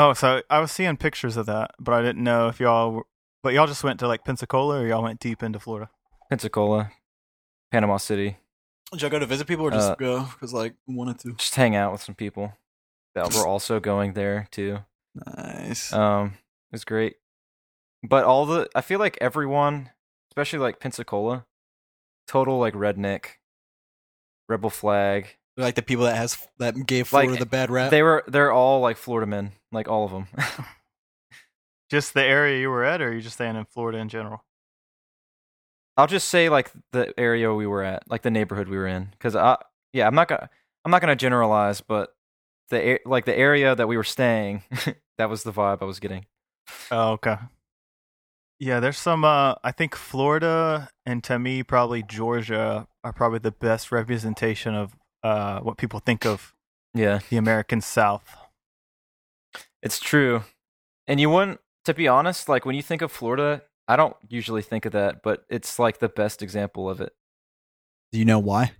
Oh, so I was seeing pictures of that, but I didn't know if y'all. Were, but y'all just went to like Pensacola, or y'all went deep into Florida. Pensacola, Panama City. Did y'all go to visit people or just Uh, go because like wanted to? Just hang out with some people that were also going there too. Nice. Um, it was great. But all the I feel like everyone, especially like Pensacola, total like redneck, rebel flag. Like the people that has that gave like, Florida the bad rap. They were they're all like Florida men, like all of them. Just the area you were at, or are you just staying in Florida in general? I'll just say like the area we were at, like the neighborhood we were in, because I yeah I'm not gonna I'm not gonna generalize, but the a- like the area that we were staying, that was the vibe I was getting. Oh, okay. Yeah, there's some. Uh, I think Florida and to me probably Georgia are probably the best representation of uh, what people think of Yeah, the American South. it's true. And you wouldn't, to be honest, like when you think of Florida, I don't usually think of that, but it's like the best example of it. Do you know why?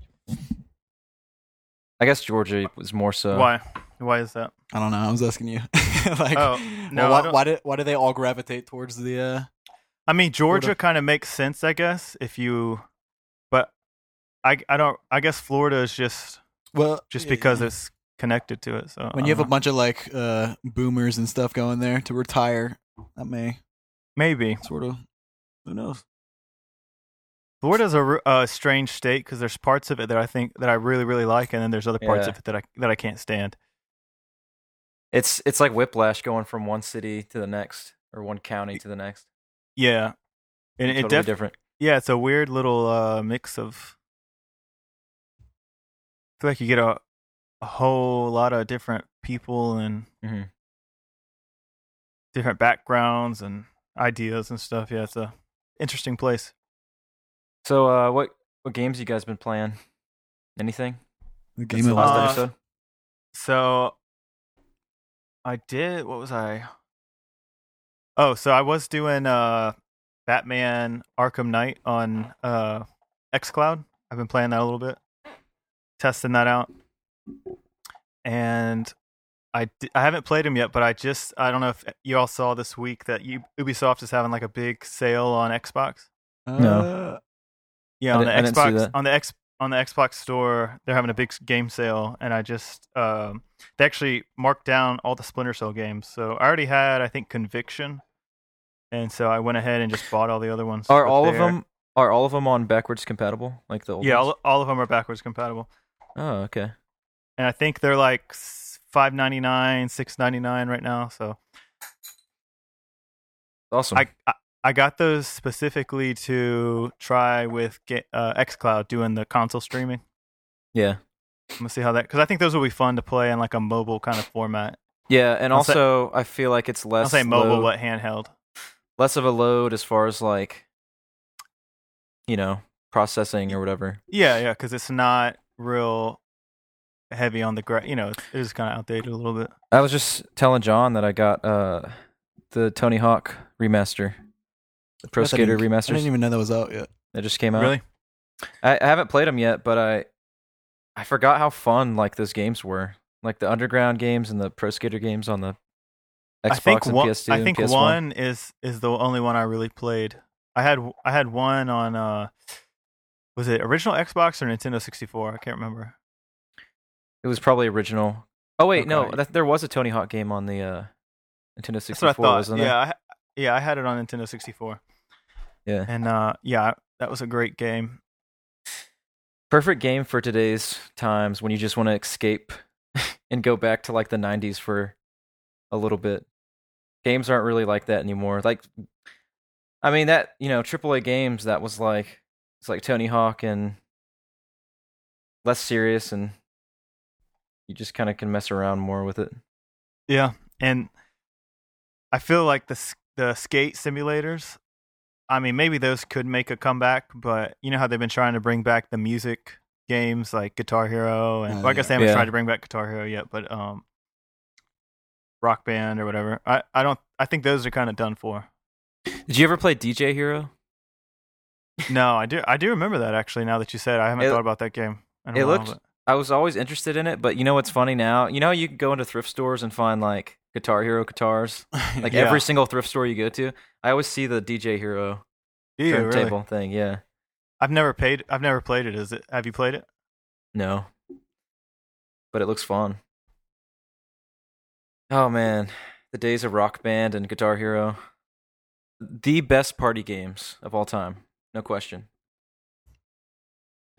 I guess Georgia was more so. Why? Why is that? I don't know. I was asking you. like, Oh, no, well, I why, don't- why did why do they all gravitate towards the? uh I mean, Georgia Florida. kind of makes sense, I guess, if you. But I, I don't. I guess Florida is just Well, just because yeah. it's connected to it. So when you have a bunch of like uh boomers and stuff going there to retire, that may maybe sort of. Who knows? Florida's a, r- a strange state because there's parts of it that I think that I really really like, and then there's other parts Yeah. of it that I that I can't stand. It's it's like whiplash going from one city to the next or one county to the next. Yeah, and it totally def- different. yeah, it's a weird little uh, mix of. I feel like you get a a whole lot of different people and hmm different backgrounds and ideas and stuff. Yeah, it's a interesting place. So, uh, what what games you guys been playing? Anything? The Since game the of last Uh, episode. So I did what was I? Oh, so I was doing uh Batman Arkham Knight on uh xCloud. I've been playing that a little bit. Testing that out. And I, I haven't played him yet, but I just I don't know if you all saw this week that you, Ubisoft is having like a big sale on Xbox. No. Uh, Yeah, on the Xbox on the X on the Xbox store, they're having a big game sale, and I just um, they actually marked down all the Splinter Cell games. So I already had, I think, Conviction, and so I went ahead and just bought all the other ones. Are all of them are all of them on backwards compatible? Like the old Yeah, all, all of them are backwards compatible, Oh, okay. and I think they're like five ninety nine, six ninety nine right now. So Awesome. I, I I got those specifically to try with ga- uh, XCloud doing the console streaming. yeah. I'm gonna see how that because I think those will be fun to play in like a mobile kind of format. Yeah, and I'll say- also I feel like it's I'll less say mobile, load- but handheld. less of a load as far as like you know, processing or whatever. Yeah, yeah, because it's not real heavy on the gra- You know, it is kind of outdated a little bit. I was just telling John that I got uh the Tony Hawk remaster. The Pro Skater didn't- I didn't even know that was out yet. that just came out. Really? I, I haven't played them yet, but I I forgot how fun like those games were. Like the underground games and the Pro Skater games on the Xbox I think and one. PS2 I and think PS1. one is is the only one I really played. I had I had one on. uh Was it original Xbox or Nintendo 64? I can't remember. It was probably original. Oh wait, no, that, there was a Tony Hawk game on the uh, Nintendo That's 64, what I thought. wasn't there? Yeah, I, yeah, I had it on Nintendo 64, Yeah. and uh yeah, that was a great game. Perfect game for today's times when you just want to escape and go back to like the 90s for a little bit. Games aren't really like that anymore. Like I mean that, you know, AAA games that was like it's like Tony Hawk and less serious and you just kind of can mess around more with it. Yeah, and I feel like the the skate simulators. I mean, maybe those could make a comeback, but you know how they've been trying to bring back the music games like Guitar Hero, and Oh, well, I guess yeah. they haven't Yeah. tried to bring back Guitar Hero yet, but um, Rock Band or whatever. I I don't. I think those are kind of done for. Did you ever play DJ Hero? No, I do. I do remember that actually. Now that you said, it, I haven't It- thought about that game. in a it while, looked- but- I was always interested in it, but you know what's funny now? You know, you can go into thrift stores and find like Guitar Hero guitars. Like Yeah. every single thrift store you go to, I always see the DJ Hero Yeah, really. turntable thing. Yeah. I've never paid. I've never played it. Is it? Have you played it? No. But it looks fun. Oh man, the days of Rock Band and Guitar Hero. The best party games of all time, no question.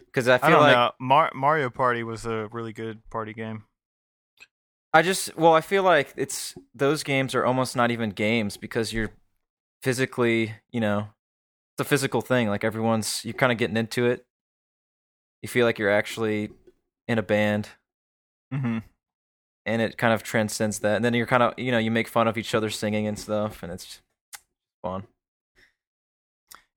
Because I I, feel don't like know. Mar- Mario Party was a really good party game. I just well, I feel like it's those games are almost not even games because you're physically, you know, it's a physical thing. Like everyone's you're kind of getting into it. You feel like you're actually in a band Mm-hmm. and it kind of transcends that. And then you're kind of, you know, you make fun of each other singing and stuff and it's fun.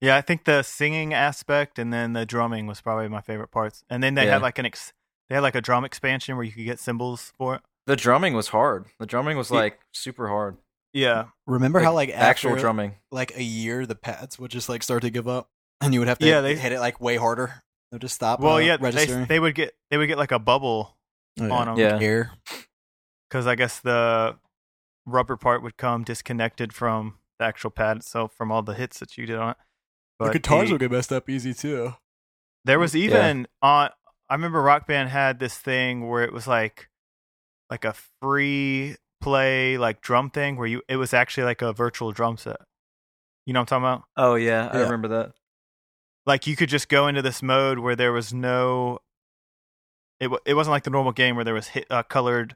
Yeah, I think the singing aspect and then the drumming was probably my favorite parts. And then they Yeah. had like an ex- they had like a drum expansion where you could get cymbals for it. The drumming was hard. The drumming was Yeah. like super hard. Yeah, Remember how like actual drumming. like a year, the pads would just like start to give up, and you would have to Yeah, they- hit it like way harder. They'll just stop. well, uh, yeah, they registering. they would get they would get like a bubble Oh, on 'em. Yeah. air. because I guess the rubber part would come disconnected from the actual pad itself from all the hits that you did on it. The guitars the- will get messed up easy too. There was Yeah. even on. I remember Rock Band had this thing where it was like, like a free play like drum thing where you it was actually like a virtual drum set. You know what I'm talking about? Oh yeah, I Yeah. remember that. Like you could just go into this mode where there was no. It it wasn't like the normal game where there was hit uh, colored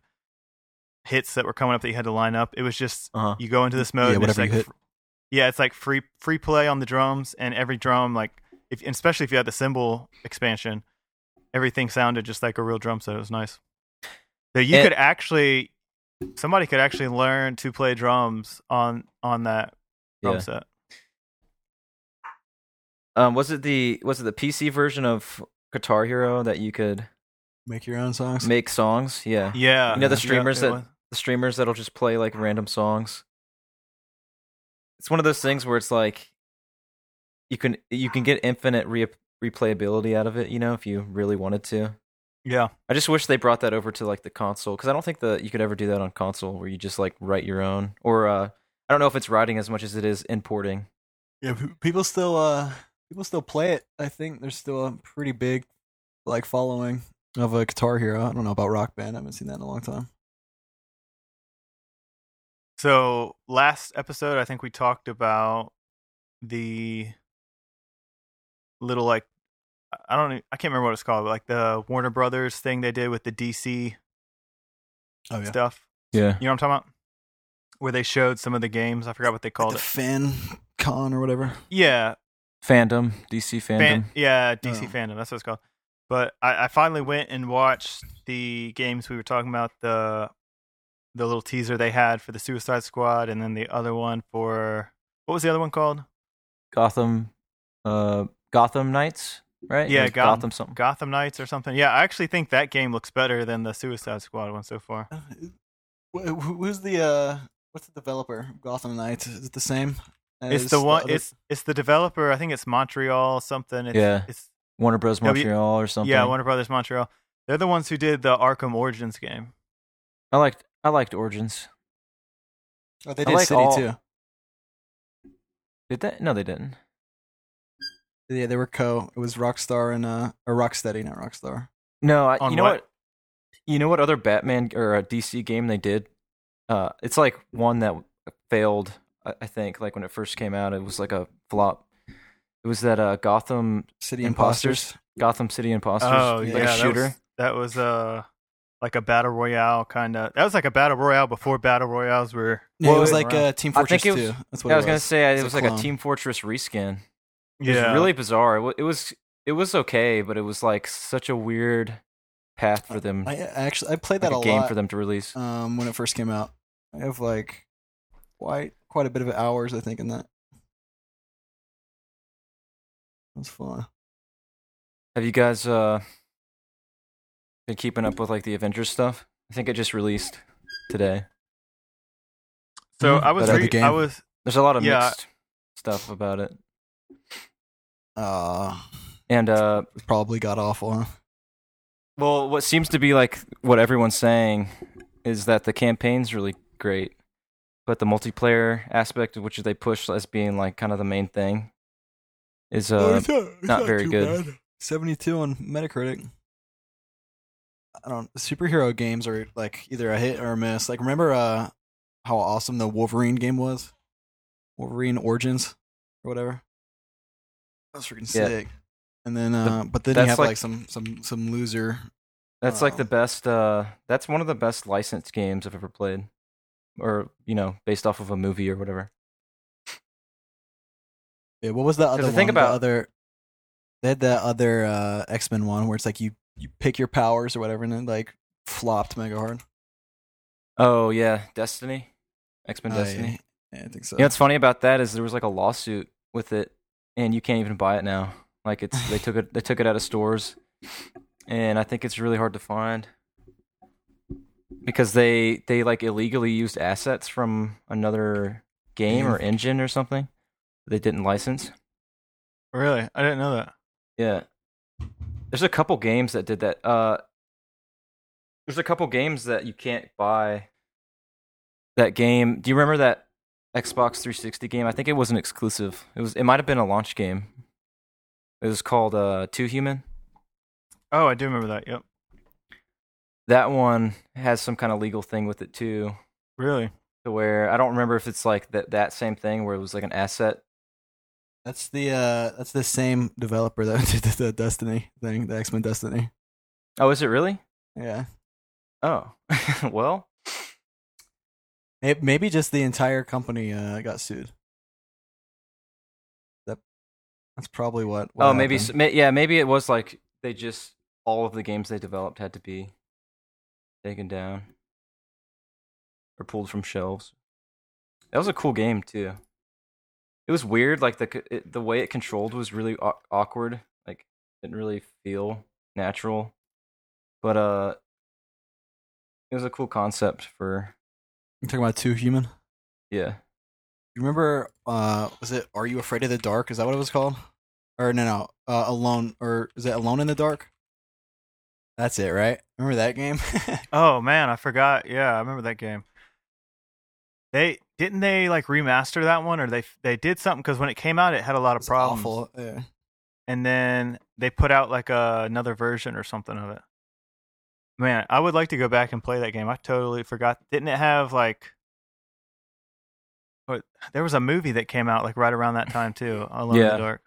hits that were coming up that you had to line up. It was just Uh-huh. you go into this mode. Yeah, and it's whatever you hit. Fr- Yeah, it's like free free play on the drums, and every drum like if especially if you had the cymbal expansion, everything sounded just like a real drum set. It was nice. So you And- could actually somebody could actually learn to play drums on on that drum Yeah. set. Um was it the was it the PC version of Guitar Hero that you could Make your own songs. make songs? Yeah. Yeah, You know the streamers it that- was. the streamers that'll just play like random songs. It's one of those things where it's like you can you can get infinite re- replayability out of it, you know, if you really wanted to. yeah. I just wish they brought that over to like the console because I don't think that you could ever do that on console where you just like write your own or uh I don't know if it's writing as much as it is importing. Yeah, people still uh people still play it. I think there's still a pretty big like following of a Guitar Hero. I don't know about Rock Band. I haven't seen that in a long time. So last episode, I think we talked about the little like I don't I can't remember what it's called, but like the Warner Brothers thing they did with the DC Oh stuff. Yeah. You know what I'm talking about? Where they showed some of the games. I forgot what they Like called the it. Fan Con or whatever. Yeah, Fandom, DC fandom. fan, yeah, DC Oh. fandom. That's what it's called. But I, I finally went and watched the games we were talking about the the little teaser they had for the Suicide Squad, and then the other one for what was the other one called? Gotham uh Gotham Knights, right? Yeah, Gotham- Gotham something. Gotham Knights or something. Yeah, I actually think that game looks better than the Suicide Squad one so far. Uh, wh- wh- Who's the uh what's the developer? Gotham Knights. Is it the same? It's the one. other- It's it's the developer. I think it's Montreal something. It's, Yeah. It's Warner Bros. W- Montreal or something. yeah, Warner Brothers Montreal. They're the ones who did the Arkham Origins game. I liked I liked Origins. oh, they I did like City all- too. Did that? No, they didn't. Yeah, they were co. It was Rockstar and uh or Rocksteady, not Rockstar. No, I, you know what? what? You know what other Batman or a DC game they did? Uh, it's like one that failed. I, I think like when it first came out, it was like a flop. It was that uh, Gotham City Imposters? Imposters. Gotham City Imposters, Oh like yeah, a that shooter. was, that was uh like a battle royale kind of. That was like a battle royale before battle royales were. Yeah, Well, it was it- like a Team I think Fortress it was- 2. That's what Yeah, I it was gonna say It's it a was like a. Team Fortress reskin. It was Yeah, really bizarre. It It was it was okay, but it was like such a weird path for them, I I actually I played like that a a, game lot for them to release. um when it first came out. I have like quite quite a bit of hours I think in that. It was fun. Have you guys uh been keeping up with like the Avengers stuff? I think it just released today. So Mhm. I was But, re- game- I was There's a lot of Yeah. mixed stuff about it, Uh and uh, probably got awful. Huh? well, what seems to be like what everyone's saying is that the campaign's really great. but the multiplayer aspect, which they push as being like kind of the main thing, is uh not very good. bad. Seventy-two on Metacritic. I don't. Superhero games are like either a hit or a miss. Like remember uh how awesome the Wolverine game was, Wolverine Origins or whatever. That was freaking Yeah. sick. And then, uh, but then you have like- like some some some loser. That's like the Um, best. Uh, that's one of the best licensed games I've ever played, or you know, based off of a movie or whatever. Yeah, what was the other the one? thing about- the other, they had that other uh, X Men one where it's like you you pick your powers or whatever, and then like flopped mega hard. Oh yeah, Destiny, X Men Oh, Destiny. Yeah, I think so. You know what's funny about that is there was like a lawsuit with it, and you can't even buy it now. Like it's they took it they took it out of stores, and I think it's really hard to find because they they like illegally used assets from another game or engine or something they didn't license. Really? I didn't know that. Yeah. There's a couple games that did that. Uh There's a couple games that you can't buy. That game, do you remember that Xbox 360 game? I think it was an exclusive. It was it might have been a launch game. It was called uh Too Human. Oh, I do remember that. Yep. That one has some kind of legal thing with it too. Really? To where I don't remember if it's like that that same thing where it was like an asset. That's the uh that's the same developer that did the, the Destiny thing, the X Men Destiny. Oh, is it really? Yeah, Oh. well, May- maybe just the entire company uh, got sued. That that's probably what. what oh, maybe happened. s- may, yeah, maybe it was like they just all of the games they developed had to be taken down or pulled from shelves. That was a cool game too. It was weird, like the it, the way it controlled was really au- awkward. Like didn't really feel natural, but uh, it was a cool concept for You're talking about Too Human. yeah. You remember? Uh, was it Are You Afraid of the Dark? Is that what it was called? Or no, no, uh, Alone, or is it Alone in the Dark? That's it, right? Remember that game? Oh man, I forgot. Yeah, I remember that game. They didn't they like remaster that one, or they they did something because when it came out, it had a lot of It's problems. awful. Yeah. and then they put out like a, another version or something of it. Man, I would like to go back and play that game. I totally forgot. Didn't it have like? What, there was a movie that came out like right around that time too. Alone in the Dark.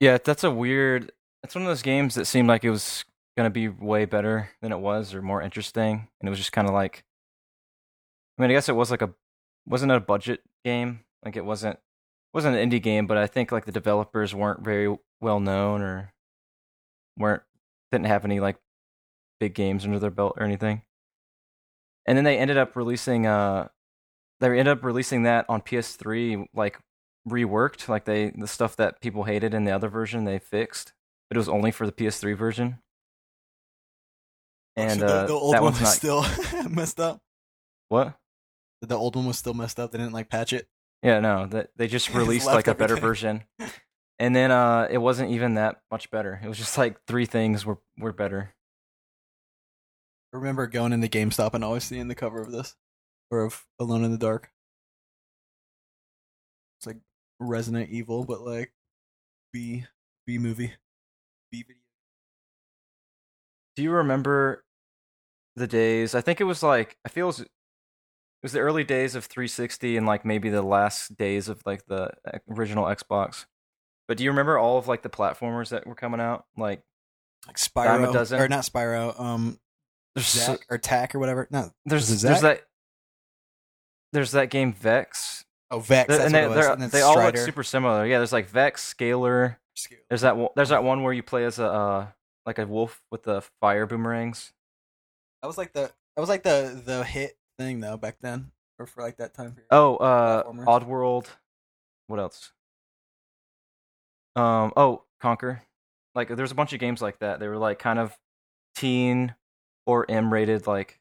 Yeah, that's a weird. It's one of those games that seemed like it was gonna be way better than it was, or more interesting, and it was just kind of like. I mean, I guess it was like a, wasn't it a budget game? Like it wasn't, wasn't an indie game, but I think like the developers weren't very well known or weren't didn't have any like big games under their belt or anything. And then they ended up releasing uh, they ended up releasing that on PS3 like reworked like they the stuff that people hated in the other version they fixed but it was only for the ps3 version and So the, uh, the old that one one's was not still messed up. what The old one was still messed up. They didn't like patch it. yeah no that they just released like a better everything. version and then uh it wasn't even that much better it was just like three things were were better I remember going into GameStop and always seeing the cover of this or of Alone in the Dark. It's like Resident Evil, but like B B movie, B video. do you remember the days i think it was like i feel it was, was the early days of 360 and like maybe the last days of like the uh, original xbox but do you remember all of like the platformers that were coming out like like Spyro or not Spyro, um, there's so- or Tak or whatever. No, there's there's that there's that game Vexx, oh Vexx. Th- That's and they it. And they all look super similar. Yeah, there's like Vexx, Scaler. There's that one- there's that one where you play as a uh, like a wolf with the fire boomerangs. That was like the that was like the the hit thing though back then, or for like that time period. Oh, uh, Platformers. Oddworld. What else? Um. Oh, Conker. Like, there's a bunch of games like that. They were like kind of teen or M-rated like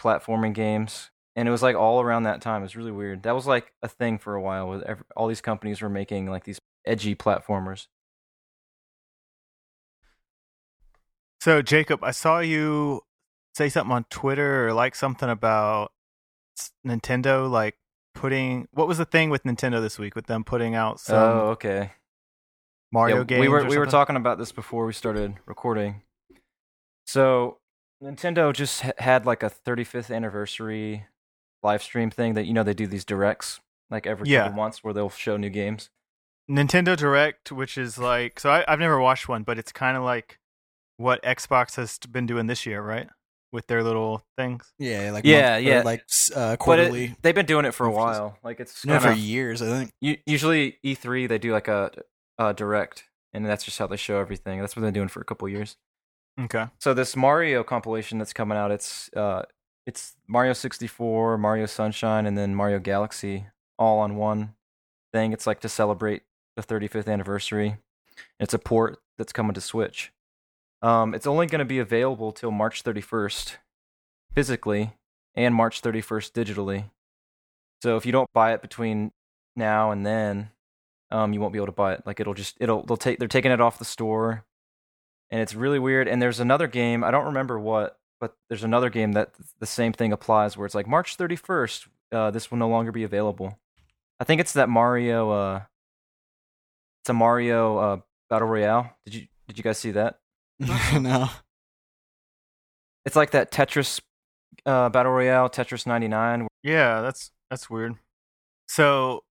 platforming games, and it was like all around that time. It was really weird. That was like a thing for a while. With ev all these companies were making like these edgy platformers. So Jacob, I saw you say something on Twitter or like something about Nintendo like putting what was the thing with Nintendo this week with them putting out some oh, okay. Mario Yeah, games? We were we were talking about this before we started recording. So Nintendo just ha- had like a 35th anniversary live stream thing that you know they do these directs like every Yeah. couple months where they'll show new games. Nintendo Direct, which is like so I, I've never watched one, but it's kind of like what Xbox has been doing this year, right? With their little things. Yeah, like Yeah, month- yeah. like uh, But quarterly. it, they've been doing it for a while. Like it's Been doing it kinda- for years, I think. U- usually E3 they do like a, a direct, and that's just how they show everything. That's what they're doing for a couple years. Okay. So this Mario compilation that's coming out, it's uh, it's Mario 64, Mario Sunshine, and then Mario Galaxy all on one thing. It's like to celebrate the 35th anniversary. It's a port that's coming to Switch. Um, it's only going to be available till March 31st physically and March 31st digitally. So if you don't buy it between now and then, um, you won't be able to buy it. Like it'll just it'll they'll take they're taking it off the store, and it's really weird. And there's another game I don't remember what, but there's another game that the same thing applies where it's like March 31st. Uh, this will no longer be available. I think it's that Mario. Uh, it's a Mario uh, battle royale. Did you did you guys see that? no. It's like that Tetris uh, battle royale, Tetris 99. Yeah, that's that's weird. So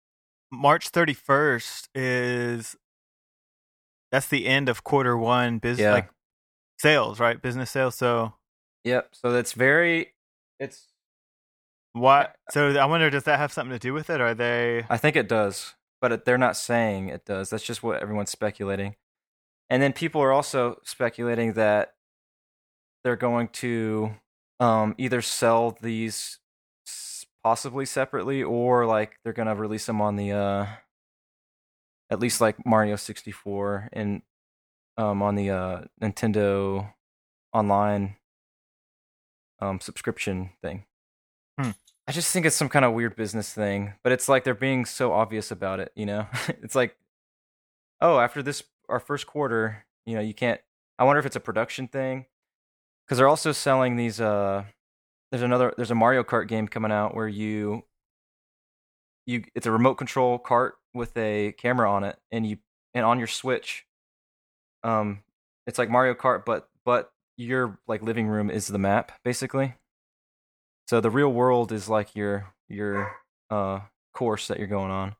March 31st is that's the end of quarter one business Yeah. like sales, right? Business sales. So Yep. So that's very. It's. what? So I wonder, does that have something to do with it? Are they? I think it does, but it, they're not saying it does. That's just what everyone's speculating. And then people are also speculating that they're going to um, either sell these possibly separately or like they're going to release them on the uh, at least like Mario 64 and um, on the uh, Nintendo online um, subscription thing. Hmm. I just think it's some kind of weird business thing, but it's like they're being so obvious about it, you know? it's like, oh, after this, our first quarter, you know, you can't. I wonder if it's a production thing. Because they're also selling these, uh, there's another, there's a Mario Kart game coming out where you, you, it's a remote control cart with a camera on it, and you, and on your Switch, um, it's like Mario Kart, but, but your like living room is the map basically. So the real world is like your your uh course that you're going on.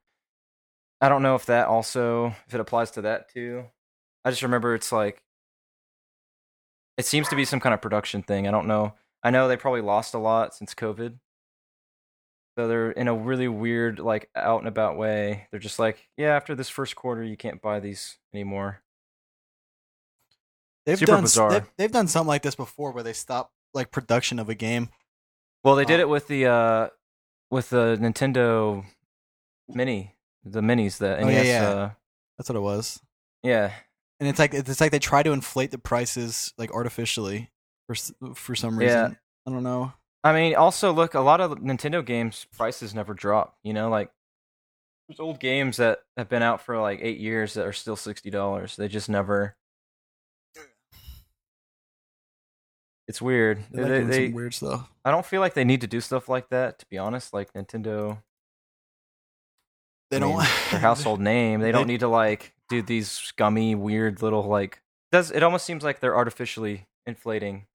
I don't know if that also if it applies to that too. I just remember it's like it seems to be some kind of production thing. I don't know. I know they probably lost a lot since COVID. So they're in a really weird, like out and about way. They're just like, yeah, after this first quarter, you can't buy these anymore. They've Super done bizarre. They've, they've done something like this before where they stop like production of a game. Well, they did Oh. it with the uh with the Nintendo Mini, the minis, the Oh, yeah, NES. yeah. Uh, That's what it was. yeah, And it's like it's like they try to inflate the prices like artificially for for some reason. Yeah. I don't know. I mean, also look, a lot of Nintendo games prices never drop. You know, like there's old games that have been out for like eight years that are still sixty dollars. They just never. It's weird. They They- doing they- some weird stuff. I don't feel like they need to do stuff like that. To be honest, like Nintendo, They I don't. mean, their household name. They don't They- need to like do these scummy, weird little like. Does it almost seems like they're artificially inflating,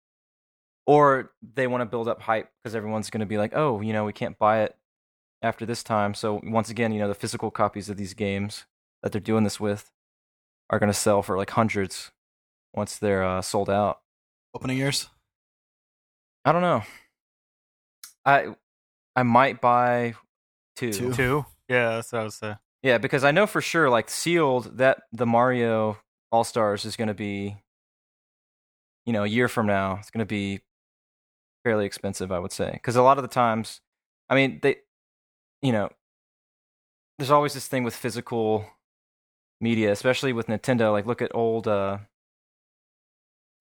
or they want to build up hype because everyone's going to be like, oh, you know, we can't buy it after this time. So once again, you know, the physical copies of these games that they're doing this with are going to sell for like hundreds once they're uh, sold out. opening years. I don't know. I I might buy two. Two. Two? Yeah, that's what I was saying. Yeah, because I know for sure, like sealed, that the Mario All Stars is going to be, you know, a year from now. It's going to be fairly expensive, I would say, because a lot of the times, I mean, they, you know, there's always this thing with physical media, especially with Nintendo. Like, look at old, uh,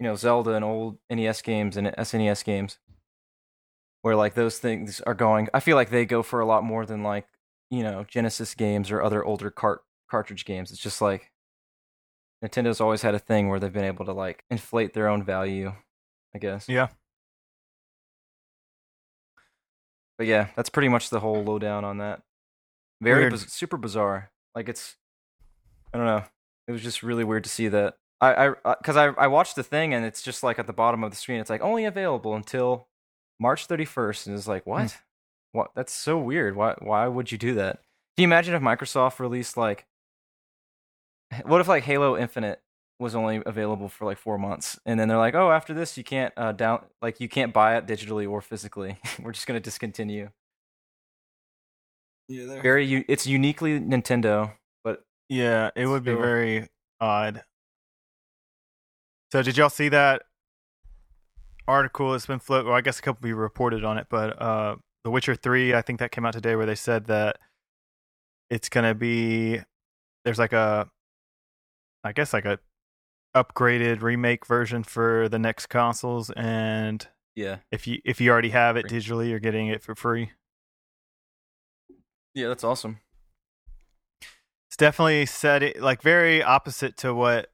you know, Zelda and old NES games and SNES games, where like those things are going. I feel like they go for a lot more than like you know Genesis games or other older cart cartridge games. It's just like Nintendo's always had a thing where they've been able to like inflate their own value, I guess. Yeah. but yeah, that's pretty much the whole lowdown on that. Very biz- super bizarre. Like it's, I don't know. It was just really weird to see that. I I uh, because I I watched the thing and it's just like at the bottom of the screen. It's like only available until March 31st, and it's like hmm. what? What? That's so weird. Why why would you do that? Can you imagine if Microsoft released like, what if like Halo Infinite was only available for like four months, and then they're like, oh, after this you can't uh down like you can't buy it digitally or physically. We're just gonna discontinue. Yeah. Very, u- it's uniquely Nintendo, but Yeah, it would be very odd. So did y'all see that article that's been floated? Well, I guess a couple people reported on it, but uh, The Witcher Three, I think that came out today, where they said that it's gonna be there's like a, I guess like a upgraded remake version for the next consoles, and yeah, if you if you already have it digitally, you're getting it for free. yeah, that's awesome. It's definitely set it like very opposite to what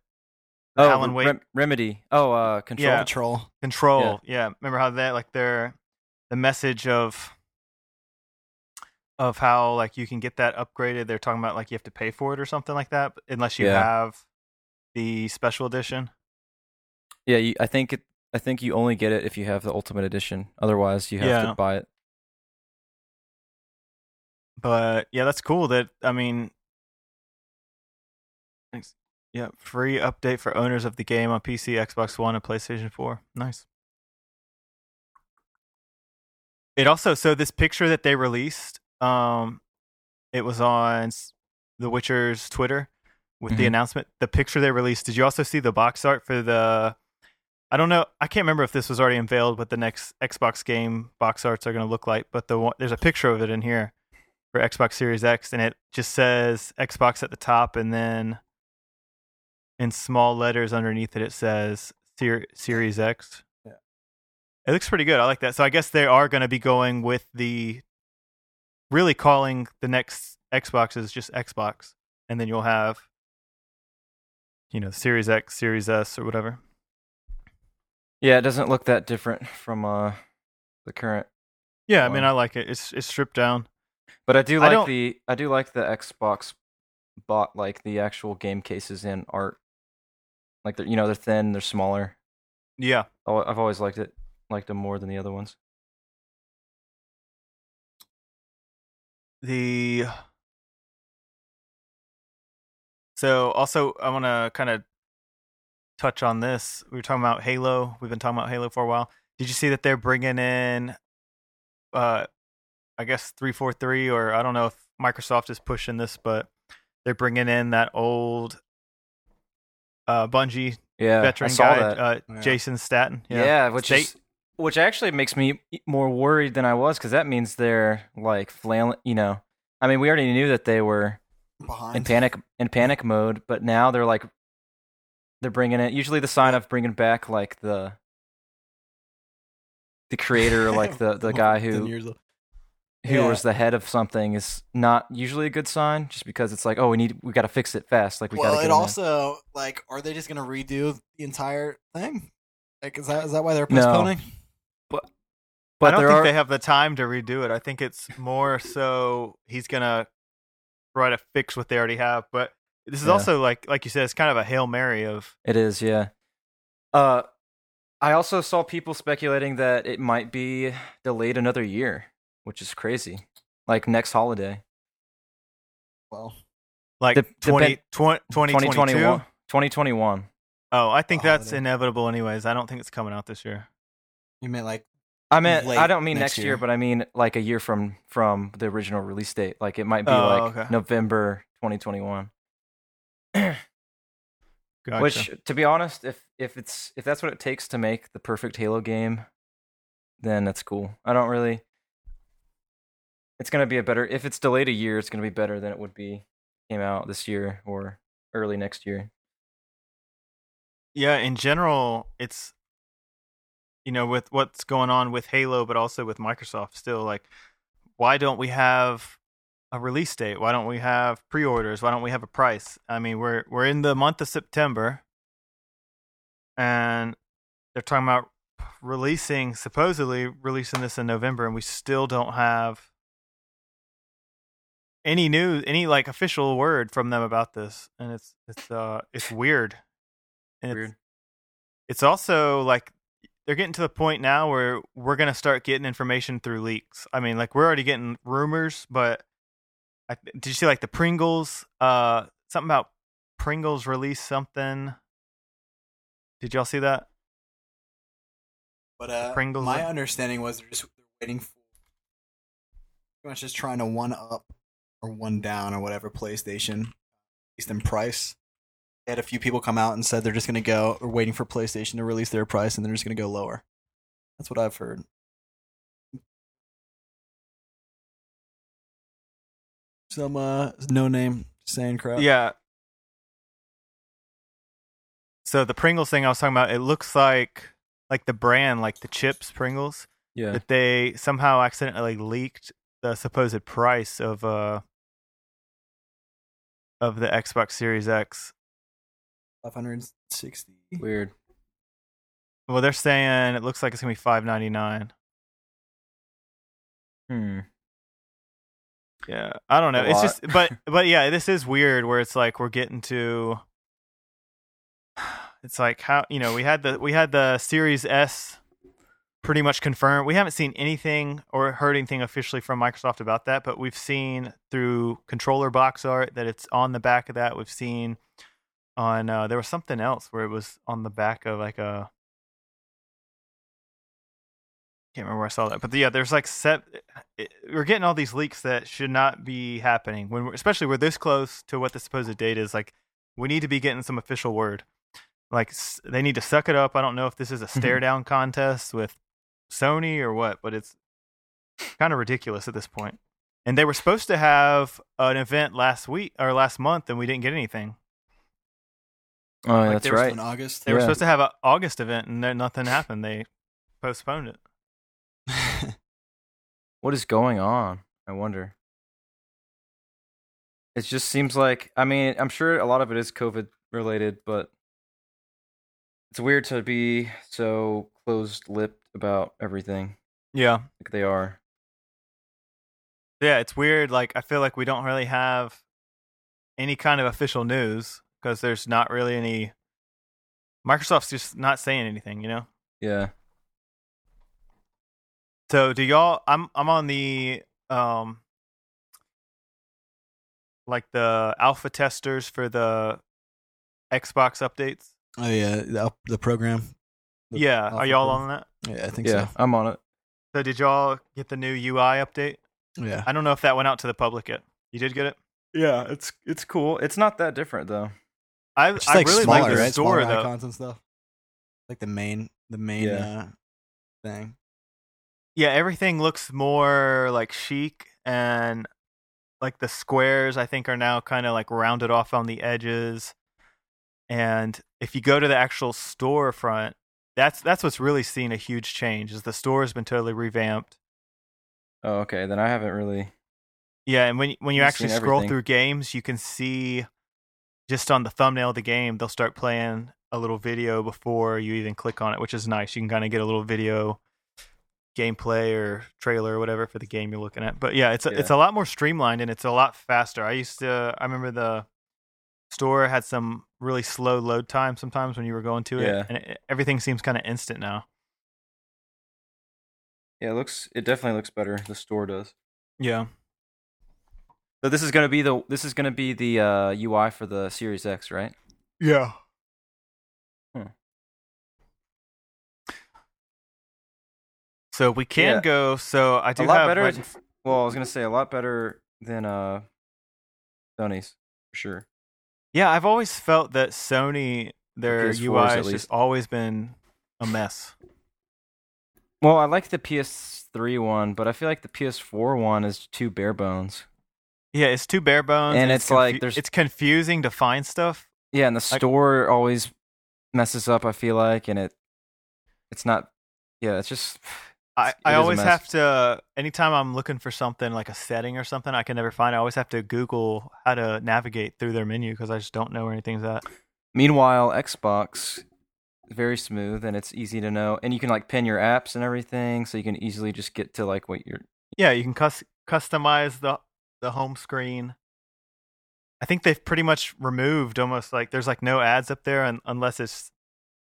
Oh, Alan Wake Rem- Remedy. Oh, uh, Control. Yeah. Control. control yeah. remember how that like their the message of of how like you can get that upgraded they're talking about like you have to pay for it or something like that unless you Yeah. have the special edition Yeah, you, I think it. I think you only get it if you have the Ultimate Edition. Otherwise, you have Yeah. to buy it. but yeah that's cool that i mean thanks. yeah free update for owners of the game on pc xbox one and playstation 4 nice it also so this picture that they released um it was on the witcher's twitter with the Mhm. announcement the picture they released did you also see the box art for the i don't know i can't remember if this was already unveiled what the next xbox game box arts are going to look like but the one, there's a picture of it in here for xbox series x and it just says xbox at the top and then in small letters underneath it it says Ser- series x Yeah. it looks pretty good i like that so i guess they are going to be going with the really calling the next xbox is just xbox and then you'll have you know series x series s or whatever Yeah, it doesn't look that different from uh the current. yeah i mean i like it it's it's stripped down But I do like don't- the I do like the Xbox bought like the actual game cases and art. Like they're you know they're thin, they're smaller. yeah I've always liked it, liked them more than the other ones. The so also i want to kind of touch on this. We were talking about halo. We've been talking about halo for a while. Did you see that they're bringing in uh i guess 343 or i don't know if microsoft is pushing this but they're bringing in that old uh bungie Yeah, veteran I saw guy uh Yeah. jason staten. Yeah, which State- is which actually makes me more worried than I was because that means they're like flailing. You know, I mean, we already knew that they were Behind. in panic in panic mode, but now they're like they're bringing it. Usually, the sign of bringing back like the the creator, like the the guy who who Yeah. was the head of something, is not usually a good sign. Just because it's like, oh, we need we got to fix it fast. Like we got to it in also like, are they just gonna redo the entire thing? Like, is that is that why they're No. Postponing? But I don't think are they have the time to redo it. I think it's more so he's gonna try to fix what they already have. But this is Yeah. also like like you said, it's kind of a hail mary of It is, yeah. Uh, I also saw people speculating that it might be delayed another year, which is crazy. Like next holiday, Well, like Dep- 20, depend- 20, 2021. 2021. Oh, I think The that's inevitable anyways. I don't think it's coming out this year. You meant like I meant I don't mean next next, year. year. but I mean like a year from from the original release date. Like it might be Oh, like okay. November 2021. Gotcha. Which, to be honest, if if it's if that's what it takes to make the perfect Halo game, then that's cool. I don't really. It's gonna be a better if it's delayed a year. It's gonna be better than it would be came out this year or early next year. yeah, in general, it's you know with what's going on with Halo, but also with Microsoft. Still, like, why don't we have a release date? Why don't we have pre-orders? Why don't we have a price? I mean, we're we're in the month of September, and they're talking about releasing supposedly releasing this in November, and we still don't have any news, any like official word from them about this, and it's it's uh it's weird. And Weird. It's, it's also like they're getting to the point now where we're gonna start getting information through leaks. I mean, like we're already getting rumors, but I, did you see like the Pringles? Uh, something about Pringles released something. Did y'all see that? But uh, Pringles my are- understanding was they're just they're waiting for pretty much just trying to one up or one down or whatever PlayStation, at least in price. They had a few people come out and said they're just gonna go or waiting for PlayStation to release their price and they're just gonna go lower. That's what I've heard. Some uh no name saying crap. Yeah. So the Pringles thing I was talking about, it looks like like the brand, like the chips Pringles, Yeah. that they somehow accidentally leaked the supposed price of uh of the Xbox Series X. five hundred sixty. Weird. Well, they're saying it looks like it's gonna be five ninety nine. Hmm. Yeah, I don't know. A It's lot. just, but but yeah, this is weird. Where it's like we're getting to. It's like how you know we had the we had the Series S pretty much confirmed. We haven't seen anything or heard anything officially from Microsoft about that, but we've seen through controller box art that it's on the back of that. We've seen on uh, there was something else where it was on the back of like a can't remember where I saw that, but yeah, there's like set. It, we're getting all these leaks that should not be happening when, we're, especially we're this close to what the supposed date is. Like, we need to be getting some official word. Like, s- they need to suck it up. I don't know if this is a stare mm-hmm. down contest with Sony or what, but it's kind of ridiculous at this point. And they were supposed to have an event last week or last month, and we didn't get anything. Oh, Like, that's there was right. In August. They were supposed to have an August event, and then nothing happened. They postponed it. What is going on? I wonder. It just seems like I mean, I'm sure a lot of it is COVID related, but it's weird to be so closed-lipped about everything Yeah. like they are. Yeah, it's weird. Like I feel like we don't really have any kind of official news because there's not really any. Microsoft's just not saying anything, you know. Yeah. So do y'all? I'm I'm on the um, like the alpha testers for the Xbox updates. oh yeah, the, the program. The yeah, alpha are y'all program. on that? Yeah, I think Yeah, so. I'm on it. So did y'all get the new UI update? Yeah. I don't know if that went out to the public yet. You did get it. Yeah, it's it's cool. It's not that different though. I It's just I like really smaller, like the right? store smaller though. icons and stuff. Like the main, the main Yeah. uh, thing. yeah, everything looks more like chic and like the squares I think are now kind of like rounded off on the edges. And if you go to the actual storefront, that's that's what's really seen a huge change. Is the store has been totally revamped. Oh, okay. Then I haven't really. Yeah, and when when you actually scroll everything. through games, you can see just on the thumbnail of the game, they'll start playing a little video before you even click on it, which is nice. You can kind of get a little video gameplay or trailer or whatever for the game you're looking at. But yeah, it's a, it's a lot more streamlined and it's a lot faster. I used to I remember the store had some really slow load time sometimes when you were going to it, Yeah. and it, everything seems kind of instant now. Yeah, it looks. It definitely looks better. The store does. Yeah. So this is gonna be the this is gonna be the uh, UI for the Series X, right? Yeah. Hmm. So we can Yeah. go. So I do a lot have better. right- well, I was gonna say a lot better than uh, Sony's for sure. Yeah, I've always felt that Sony their PS4s UI has just always been a mess. Well, I like the PS3 one, but I feel like the PS4 one is too bare bones. Yeah, it's too bare bones, And it's like there's- it's confusing to find stuff. Yeah, and the Like- store always messes up. I feel like, and it it's not. Yeah, it's just. I, I always have to anytime I'm looking for something like a setting or something I can never find. I always have to Google how to navigate through their menu because I just don't know where anything's at. Meanwhile, Xbox very smooth and it's easy to know. And you can like pin your apps and everything, so you can easily just get to like what you're. Yeah, you can cus- customize the the home screen. I think they've pretty much removed almost like there's like no ads up there un- unless it's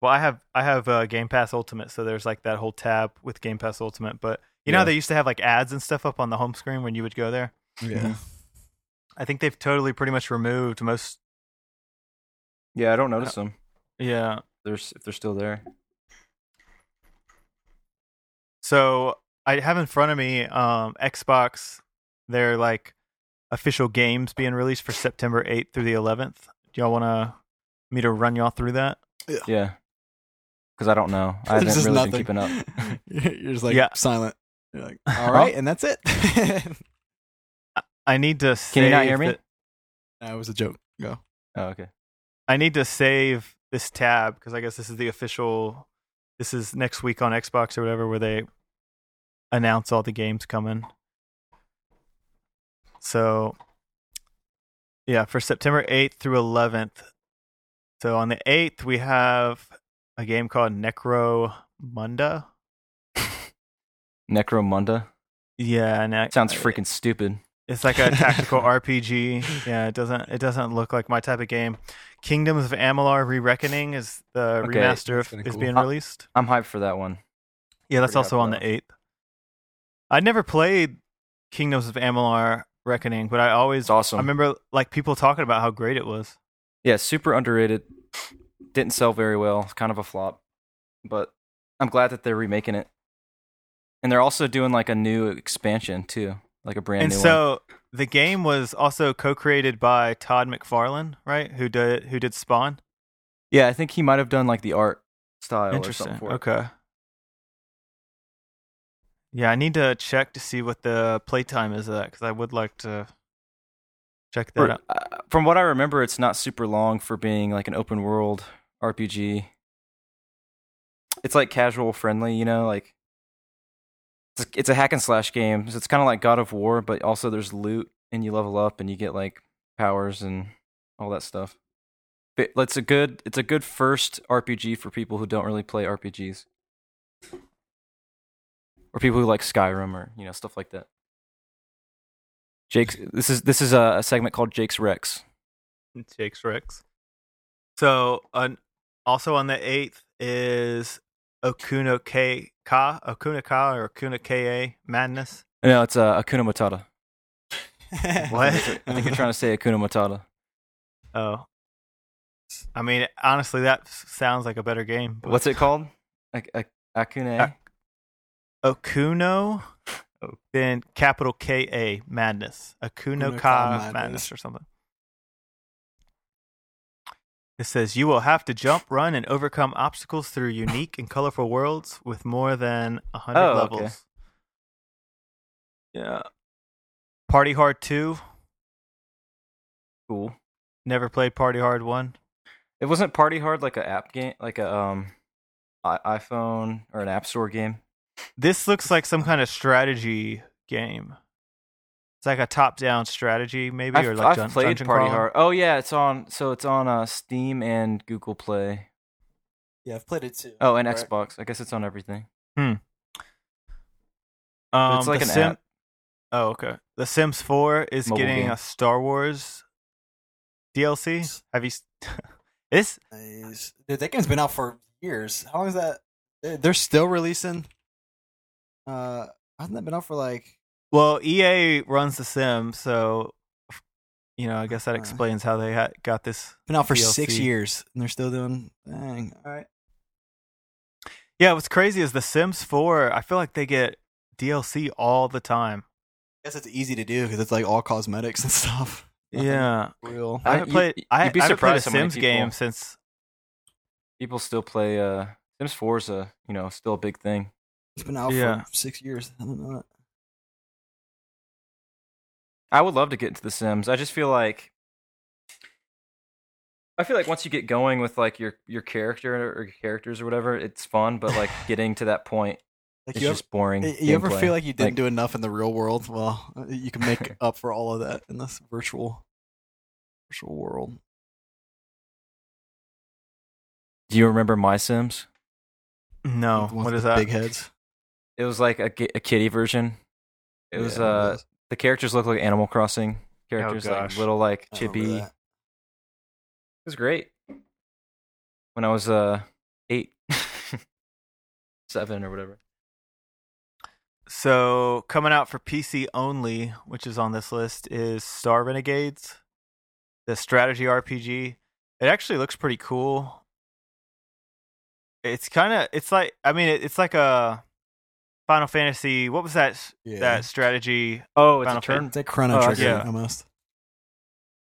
well I have I have uh, Game Pass Ultimate so there's like that whole tab with Game Pass Ultimate but you know how they used to have like ads and stuff up on the home screen when you would go there Yeah. I think they've totally pretty much removed most Yeah, I don't notice them. yeah There's if they're still there. So I have in front of me um, Xbox they're like official games being released for September 8th through the 11th. Do y'all want to me to run y'all through that? Yeah. yeah. Because I don't know. I haven't just really nothing. been keeping up. You're just like Yeah. silent. You're like, all right, and that's it. I need to. Can you not hear me? the- that was a joke. Go. Oh, okay. I need to save this tab because I guess this is the official. This is next week on Xbox or whatever, where they announce all the games coming. So, yeah, for September 8th through 11th. So on the 8th, we have a game called Necromunda. Necromunda. Yeah, and I- Sounds freaking stupid. It's like a tactical RPG. Yeah, it doesn't it doesn't look like my type of game. Kingdoms of Amalur: Re-Reckoning is the Okay, remaster of, is cool. being released. I'm hyped for that one. Yeah, that's pretty also on for the eighth. I never played Kingdoms of Amalur: Reckoning, but I always awesome. I remember like people talking about how great it was. Yeah, super underrated. Didn't sell very well. Kind of a flop. But I'm glad that they're remaking it. And they're also doing like a new expansion too. Like a brand and new one. so the game was also co-created by Todd McFarlane, right? Who did who did Spawn? Yeah, I think he might have done like the art style or Interesting. something for it. Yeah, I need to check to see what the playtime is of that because I would like to check that out. uh, from what I remember, it's not super long for being like an open world RPG. It's like casual friendly, you know, like it's, it's a hack and slash game. So it's kind of like God of War, but also there's loot and you level up and you get like powers and all that stuff. But it's a good it's a good first RPG for people who don't really play RPGs. Or people who like Skyrim or, you know, stuff like that. Jake's this is this is a, a segment called Jake's Rex. Jake's Rex. So, on also on the eighth is Okuno K Ka Okuna Ka or Okuna Ka Madness. No, it's uh, Akuna Matata. What? I think you're trying to say Akuna Matata. Oh, I mean, honestly, that sounds like a better game. but- What's it called? Ak- Ak- Akune? Ak- Okuno, Oh. then capital K A Madness. Akuno Akuno Ka Ka Madness. Madness. or something. It says you will have to jump, run, and overcome obstacles through unique and colorful worlds with more than a hundred Oh, okay. levels. Yeah. Party Hard Two. cool. Never played Party Hard One. It wasn't Party Hard like a app game, like a um, I- iPhone or an App Store game. This looks like some kind of strategy game. It's like a top-down strategy, maybe, I've, or like I've dun- played dungeon Party crawler. Hard. Oh yeah, it's on. So it's on uh, Steam and Google Play. yeah, I've played it too. Oh, and Right. Xbox. I guess it's on everything. Hmm. Um, it's like the an Sim- app. Oh, okay. The Sims 4 is Mobile getting game. a Star Wars DLC. Have you? s- this? Nice. Dude, that game's been out for years. How long is that? They're they're still releasing. Uh, hasn't that been out for like? Well, EA runs the Sims, so you know. I guess that Uh. explains how they ha- got this. Been out for six years, and they're still doing. Dang. All right. Yeah, what's crazy is the Sims 4. I feel like they get DLC all the time. I guess it's easy to do because it's like all cosmetics and stuff. Nothing Yeah, Real. I haven't you- played. I, you'd be I haven't played a surprised Sims people- game since. People still play. Uh, Sims 4 is a you know still a big thing. It's been out Yeah. for six years. I don't know that. I would love to get into The Sims. I just feel like I feel like once you get going with like your your character or your characters or whatever, it's fun. But like getting to that point, Like it's you ever, just boring. you ever feel like you didn't Like- do enough in the real world? Well, uh, you can make up for all of that in this virtual virtual world. Do you remember My Sims? No, The ones what with is the that? Big heads. It was like a, a kitty version. It was Yeah, it uh was. the characters look like Animal Crossing characters, like gosh. little like I chippy. It was great. When I was uh eight, seven or whatever. So coming out for PC only, which is on this list, is Star Renegades, the strategy RPG. It actually looks pretty cool. It's kind of it's like I mean it, it's like a Final Fantasy. What was that Yeah. that strategy? Oh, it's Final a turn. It's like Chrono Oh, Trigger yeah. almost.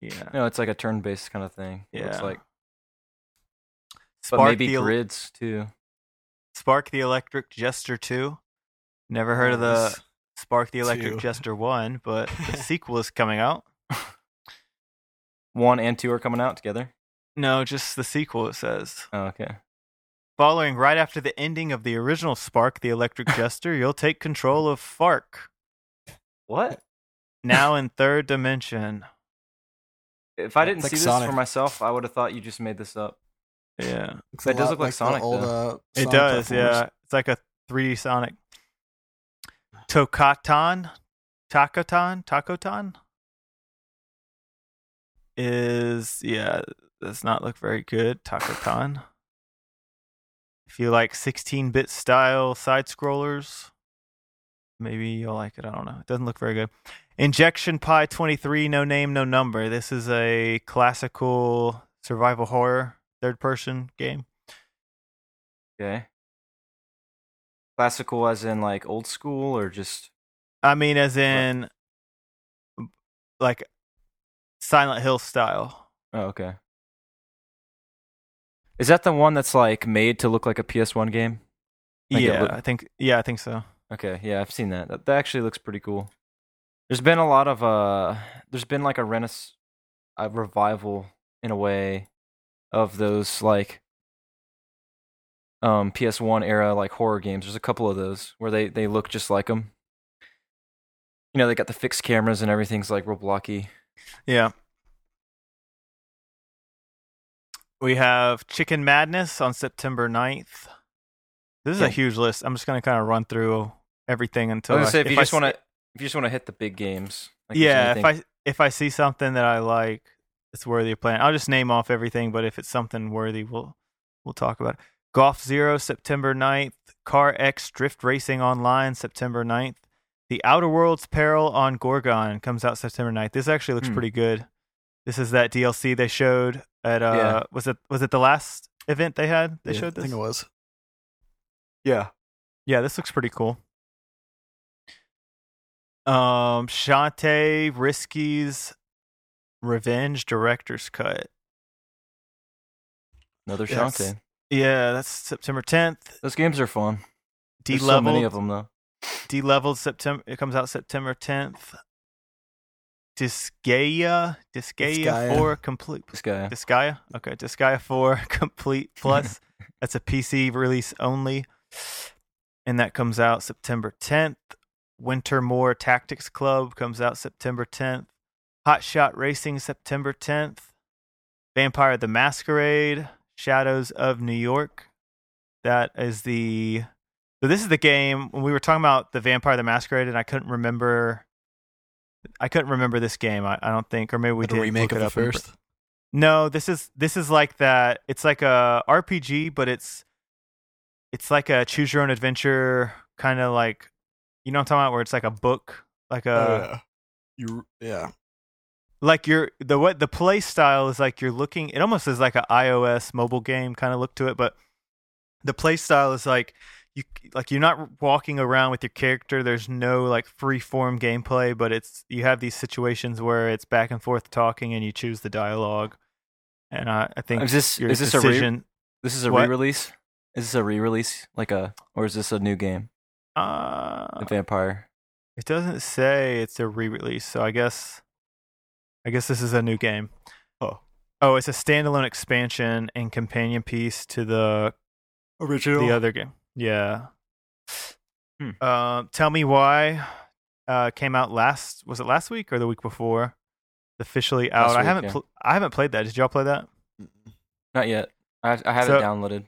Yeah, No, it's like a turn-based kind of thing. It looks Yeah. like, but maybe the El- grids too. Spark the Electric Jester two. Never heard of the Spark the Electric Two. Jester one, but the sequel is coming out. One and two are coming out together. No, just the sequel. It says. Oh, okay. Following right after the ending of the original Spark the Electric Jester, you'll take control of Fark, What? now in third dimension. If I didn't like see this Sonic. for myself, I would have thought you just made this up. Yeah, Looks That does look like the Sonic, Old, though. uh, it Sonic does. platformers. Yeah, it's like a 3D Sonic. Tokatan, Takotan, Takotan is yeah. Does not look very good. Takotan. If you like 16-bit style side scrollers, maybe you'll like it. I don't know. It doesn't look very good. Injection Pie 23, no name, no number. This is a classical survival horror third person game. Okay. Classical, as in like old school, or just I mean, as in like Silent Hill style. oh, okay. Is that the one that's like made to look like a PS1 game? Like yeah, look- I think. Yeah, I think so. Okay, yeah, I've seen that. That, that actually looks pretty cool. There's been a lot of uh there's been like a renaissance a revival in a way of those like um PS1 era like horror games. There's a couple of those where they they look just like them. You know, they got the fixed cameras and everything's like real blocky. Yeah. We have Chicken Madness on September 9th. This is Yeah. a huge list. I'm just going to kind of run through everything I until was gonna say if, you I just want to if you just want to hit the big games. like, yeah, if I if I see something that I like, it's worthy of playing. I'll just name off everything, but if it's something worthy, we'll we'll talk about it. Golf Zero September 9th, CarX Drift Racing Online September 9th. The Outer Worlds Peril on Gorgon comes out September 9th. This actually looks Hmm. pretty good. This is that DLC they showed at uh Yeah. was it was it the last event they had? They Yeah, showed this. I think it was. Yeah. Yeah, this looks pretty cool. Um Shantae Risky's Revenge Director's Cut. another. Shantae. Yeah, that's September 10th. Those games are fun. D There's so many of them though. Deleveled September it comes out September 10th. Disgaea Disgaea Disgaea. 4 complete This guy. Disgaea? Okay, Disgaea 4 complete plus. That's a PC release only. And that comes out September 10th. Wintermoor Tactics Club comes out September 10th. Hot Shot Racing September 10th. Vampire the Masquerade Shadows of New York. That is the So this is the game when we were talking about the Vampire the Masquerade and I couldn't remember I couldn't remember this game. I, I don't think or maybe we did remake look of it up and- first. no, this is this is like that. It's like a RPG, but it's it's like a choose your own adventure kind of like you know what I'm talking about, where it's like a book, like a oh, yeah. You yeah. like you're the what the play style is like you're looking. It almost is like an iOS mobile game kind of look to it, but the play style is like you like you're not walking around with your character. There's no like free form gameplay, but it's you have these situations where it's back and forth talking, and you choose the dialogue. And I, I think Is this your is this a re- this is a what? re-release? Is this a re-release? Like a or is this a new game? uh, The Vampire. it doesn't say it's a re-release, so I guess I guess this is a new game. Oh. Oh, it's a standalone expansion and companion piece to the Original. the other game. Yeah. Hmm. Uh, tell me why uh, came out last. Was it last week or the week before? Officially out. Last I week, haven't. yeah. Pl- I haven't played that. Did y'all play that? Not yet. I, I have So- it downloaded.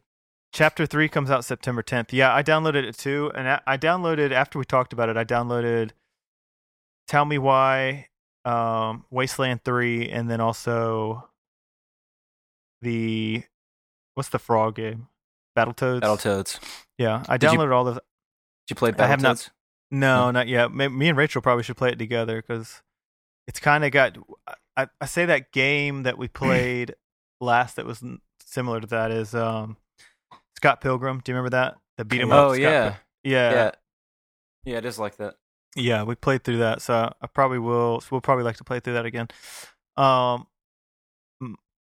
Chapter three comes out September 10th. Yeah, I downloaded it too, and I, I downloaded after we talked about it. I downloaded Tell Me Why, um, Wasteland three, and then also the what's the frog game? Battletoads. Battletoads. Yeah, I Did you- downloaded all of. Did you play I have not- Battletoads? No, not yet. Me, and Rachel probably should play it together because it's kind of got. I, I say that game that we played last that was similar to that is um, Scott Pilgrim. Do you remember that? The beat 'em up. Oh Scott yeah. Pil- yeah, yeah. Yeah, it is like that. yeah. We played through that, so I probably will. We'll probably like to play through that again. Um,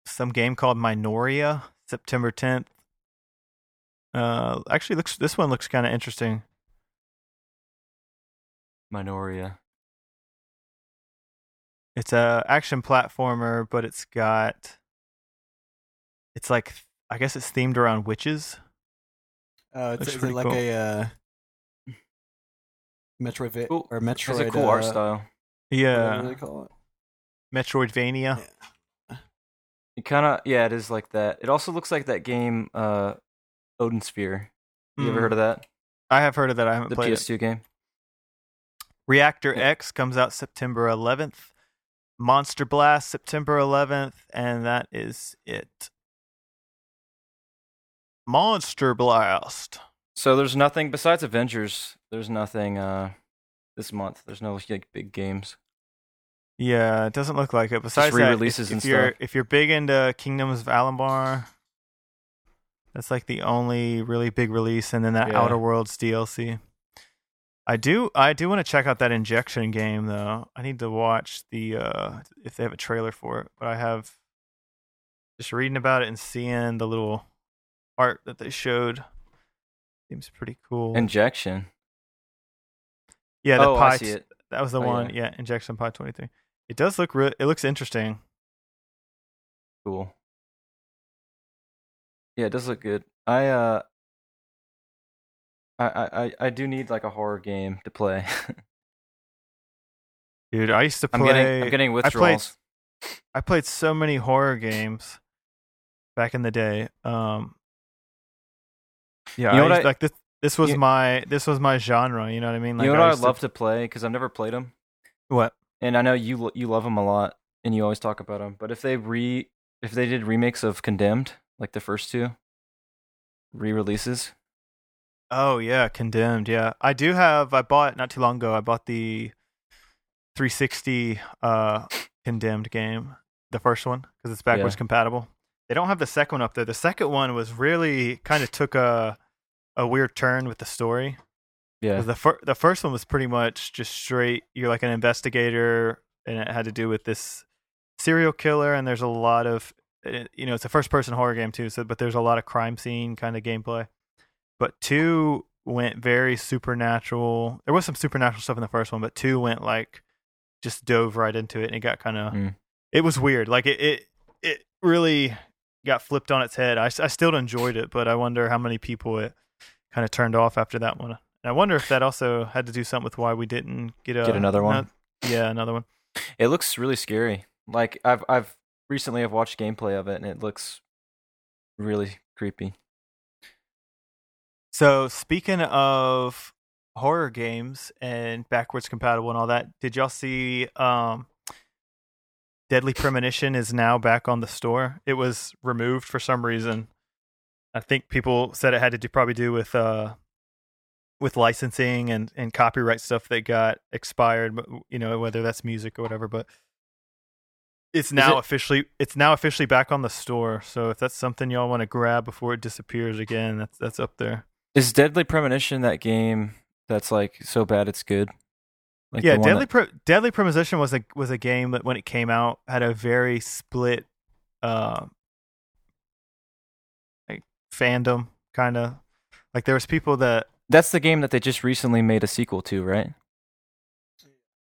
some game called Minoria, September tenth. Uh, actually, looks this one looks kind of interesting. Minoria. It's a action platformer, but it's got it's like I guess it's themed around witches. Oh, it's, Looks is it like cool. a uh, Metroid Cool. or It Metroid? has a cool uh, art style. Yeah, What do they call it? Metroidvania. It kind of yeah, it is like that. It also looks like that game, uh, Odin Sphere. You ever Mm, heard of that? I have heard of that. I haven't The played it. PS2 game. Reactor Yeah. X comes out September 11th. Monster Blast September 11th, and that is it. Monster Blast. So there's nothing besides Avengers. There's nothing uh this month. There's no like big games. Yeah, it doesn't look like it. Besides that, if- re-releases if, and you're stuff. if you're big into Kingdoms of Alambar, that's like the only really big release, and then that Yeah. Outer Worlds DLC. I do I do want to check out that injection game though. I need to watch the uh if they have a trailer for it, but I have just reading about it and seeing the little art that they showed. Seems pretty cool. Injection. yeah, the oh, pie I see it. that was the Oh, one. yeah. Yeah. Injection Pie 23. It does look re- it looks interesting. Cool. Yeah, it does look good. I uh I I I- do need like a horror game to play. Dude, I used to play I'm getting I'm getting I played- withdrawals. I played so many horror games back in the day. Um, yeah, You know I used- I- like this. This was you- my this was my genre. You know what I mean? Like you know what I I love to play because I've never played them, what? and I know you you love them a lot, and you always talk about them. But if they re if they did remakes of Condemned, like the first two re-releases, Oh yeah, Condemned. Yeah, I do have. I bought not too long ago. I bought the 360 uh Condemned game, the first one, because it's backwards Yeah. compatible. They don't have the second one up there. The second one was really kind of took a a weird turn with the story. Yeah. The fir- the first one was pretty much just straight. You're like an investigator, and it had to do with this serial killer. And there's a lot of, you know, it's a first person horror game too. So, but there's a lot of crime scene kind of gameplay. But two went very supernatural. There was some supernatural stuff in the first one, but two went like just dove right into it, and it got kind of. Mm. It was weird. Like it, it, it really got flipped on its head. I, I still enjoyed it, but I wonder how many people it kind of turned off after that one. And I wonder if that also had to do something with why we didn't get a Get another one? yeah, another one. it looks really scary. Like I've I've recently I've watched gameplay of it, and it looks really creepy. So speaking of horror games and backwards compatible and all that, did y'all see um Deadly Premonition is now back on the store. It was removed for some reason. I think people said it had to do probably do with uh with licensing and and copyright stuff that got expired, you know, whether that's music or whatever, but it's now it- officially it's now officially back on the store. So if that's something y'all want to grab before it disappears again, that's that's up there. Is Deadly Premonition that game that's like so bad it's good? Like yeah, Deadly that- Pre- Deadly Premonition was a was a game that when it came out had a very split uh like fandom kind of like there was people that that's the game that they just recently made a sequel to, right?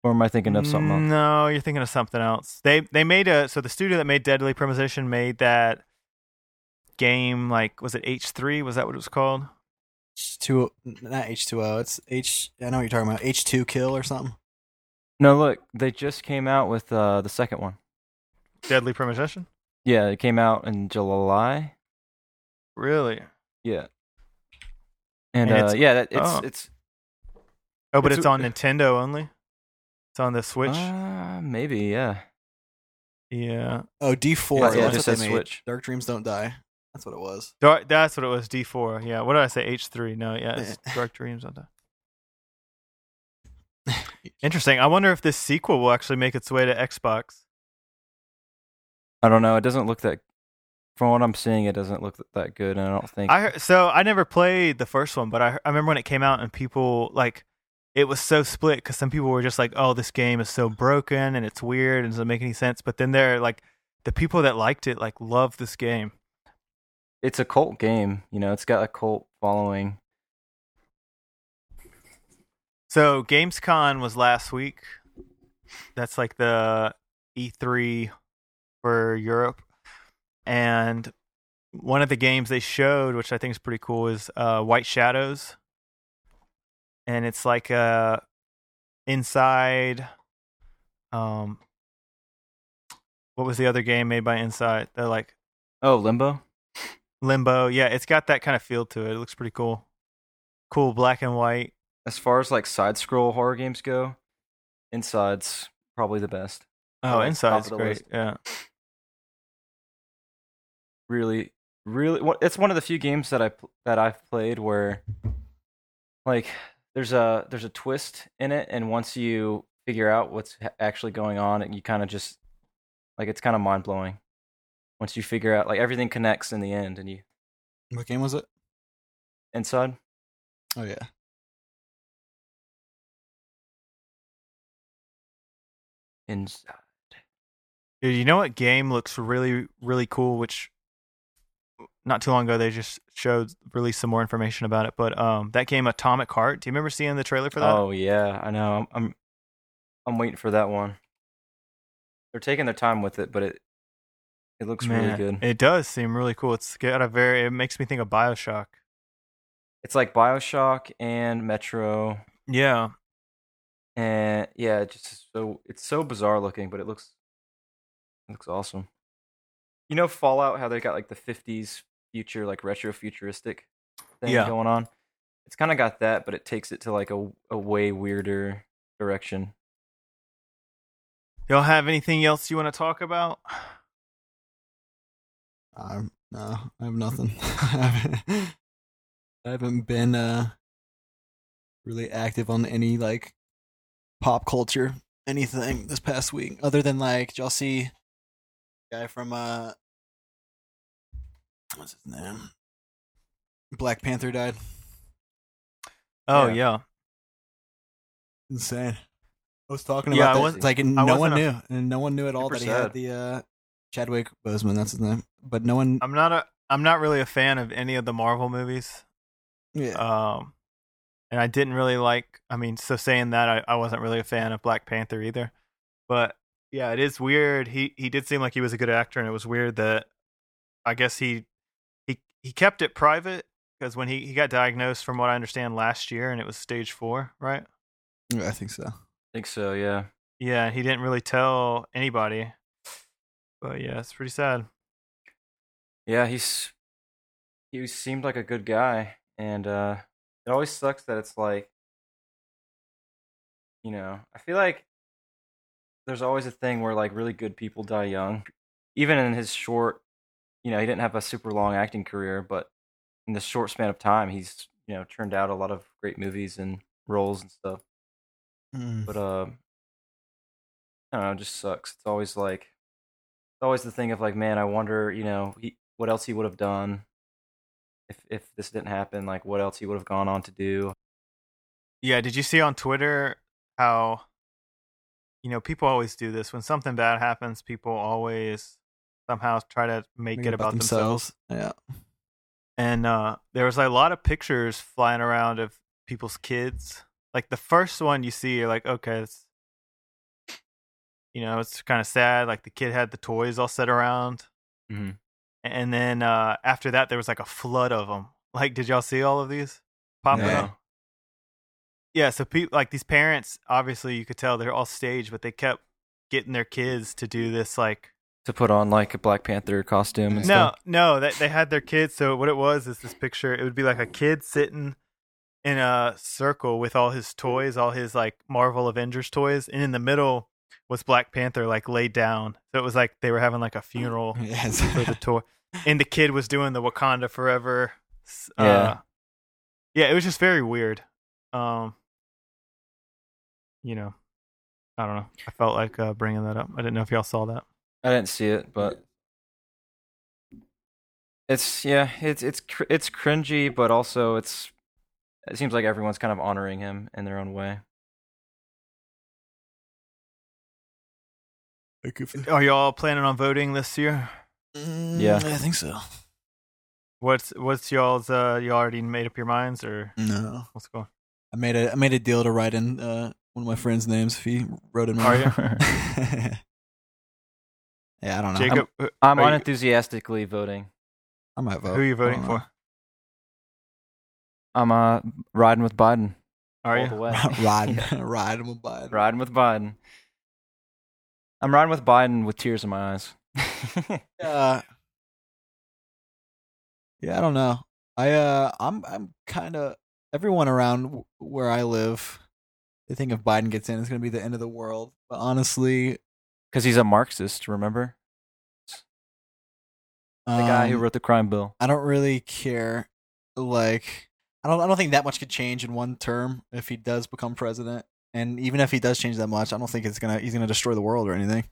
Or am I thinking of something else? No, you're thinking of something else. They they made a so the studio that made Deadly Premonition made that game like was it H3? Was that what it was called? H2, not H2O. It's H. I know what you're talking about. H2 kill or something. No, look, they just came out with uh, the second one. Deadly Premonition? Yeah, it came out in July. Really? Yeah. And, And uh, it's- yeah, that, it's oh. it's Oh, but It's it's, a- on Nintendo only. It's on the Switch. Uh, maybe, yeah. yeah, Oh, D four. Yeah, that's what they says made. Switch. Dark Dreams Don't Die. That's what it was. Dark, that's what it was. D four. Yeah. What did I say? H three. No. Yeah. It's Dark Dreams Don't Die. Interesting. I wonder if this sequel will actually make its way to Xbox. I don't know. It doesn't look that. From what I'm seeing, it doesn't look that good, and I don't think. I heard, so I never played the first one, but I I remember when it came out and people like it was so split because some people were just like, "Oh, this game is so broken and it's weird and doesn't make any sense," but then they're like, the people that liked it like love this game. it's a cult game. You know, it's got a cult following. So Gamescom was last week. That's like the E3 for Europe. And one of the games they showed, which I think is pretty cool, is uh, White Shadows. And it's like uh inside um what was the other game made by Inside? They're like Oh, Limbo. Limbo. Yeah, it's got that kind of feel to it. It looks pretty cool. Cool black and white. As far as like side scroll horror games go, Inside's probably the best. Oh, like, Inside's top of the great. list. Yeah. really really it's one of the few games that I that I've played where like there's a there's a twist in it and once you figure out what's actually going on and you kind of just like it's kind of mind-blowing once you figure out like everything connects in the end and you What game was it? inside Oh yeah. inside Dude, you know what game looks really, really cool? Which not too long ago they just showed released some more information about it. But um, that game Atomic Heart. Do you remember seeing the trailer for that? oh yeah I know I'm, I'm I'm waiting for that one they're taking their time with it but it it looks really good It does seem really cool. It's got a very. It makes me think of Bioshock. it's like BioShock and Metro Yeah, and yeah, it just so it's so bizarre looking, but it looks it looks awesome. You know Fallout, how they got like the '50s future, like retro futuristic thing Yeah. going on. It's kind of got that, but it takes it to like a a way weirder direction. y'all have anything else you want to talk about? Um, no, I have nothing. I haven't, I haven't been uh really active on any like pop culture anything this past week, other than like, y'all see guy from uh what's his name? Black Panther died. Oh Yeah. yeah, Insane. I was talking Yeah, about that. was- It's like no wasn't one a- knew, and no one knew at all Super that he sad. had the uh Chadwick Boseman. That's his name, but no one. I'm not a. I'm not really a fan of any of the Marvel movies. yeah, Um, and I didn't really like. I mean, so saying that, I, I wasn't really a fan of Black Panther either. But yeah, it is weird. He he did seem like he was a good actor, and it was weird that I guess he he he kept it private because when he he got diagnosed, from what I understand, last year, and it was stage four, right? yeah, I think so. I think so, yeah. Yeah, he didn't really tell anybody. But yeah, it's pretty sad. Yeah, he's he seemed like a good guy, and uh it always sucks that it's like, you know, I feel like there's always a thing where like really good people die young, even in his short, you know, he didn't have a super long acting career, but in this short span of time, he's you know turned out a lot of great movies and roles and stuff. Mm. But uh, I don't know, it just sucks. It's always like, it's always the thing of like, man, I wonder, you know, he, what else he would have done if if this didn't happen. Like, what else he would have gone on to do. Yeah, did you see on Twitter how you know people always do this when something bad happens? People always somehow try to make Make it about themselves. Yeah. And uh, there was like, a lot of pictures flying around of people's kids. Like the first one you see, you're like, okay, it's you know, it's kind of sad. Like the kid had the toys all set around, Mhm. and then uh, after that, there was like a flood of them. Like, did y'all see all of these popping No. up? Yeah, so people like these parents, obviously you could tell they're all staged, but they kept getting their kids to do this like to put on like a Black Panther costume and No, stuff. no, they they had their kids. So what it was is this picture. It would be like a kid sitting in a circle with all his toys, all his like Marvel Avengers toys, and in the middle was Black Panther like laid down. So it was like they were having like a funeral Yes. for the toy, and the kid was doing the Wakanda Forever. Uh, Yeah. yeah, it was just very weird. Um, you know, I don't know. I felt like uh, bringing that up. I didn't know if y'all saw that. I didn't see it, but it's yeah, it's it's cr- it's cringy, but also it's it seems like everyone's kind of honoring him in their own way. Are y'all planning on voting this year? Yeah. Mm, I think so. What's what's y'all's? Uh, you already made up your minds, or No, what's going? I made a I made a deal to write in uh, one of my friends' names if he wrote in. Are you? yeah, I don't know. Jacob, who- I'm are you- unenthusiastically voting. I might vote. who are you voting for? I'm uh riding with Biden Are all you? the way. riding, Yeah. riding with Biden. riding with Biden. I'm riding with Biden with tears in my eyes. Uh, yeah, I don't know. I uh, I'm I'm kind of everyone around w- where I live. They think if Biden gets in, it's gonna be the end of the world. But honestly, Because he's a Marxist, remember? The guy who um, wrote the crime bill. I don't really care. Like, I don't. I don't think that much could change in one term if he does become president. And even if he does change that much, I don't think it's gonna. He's gonna destroy the world or anything.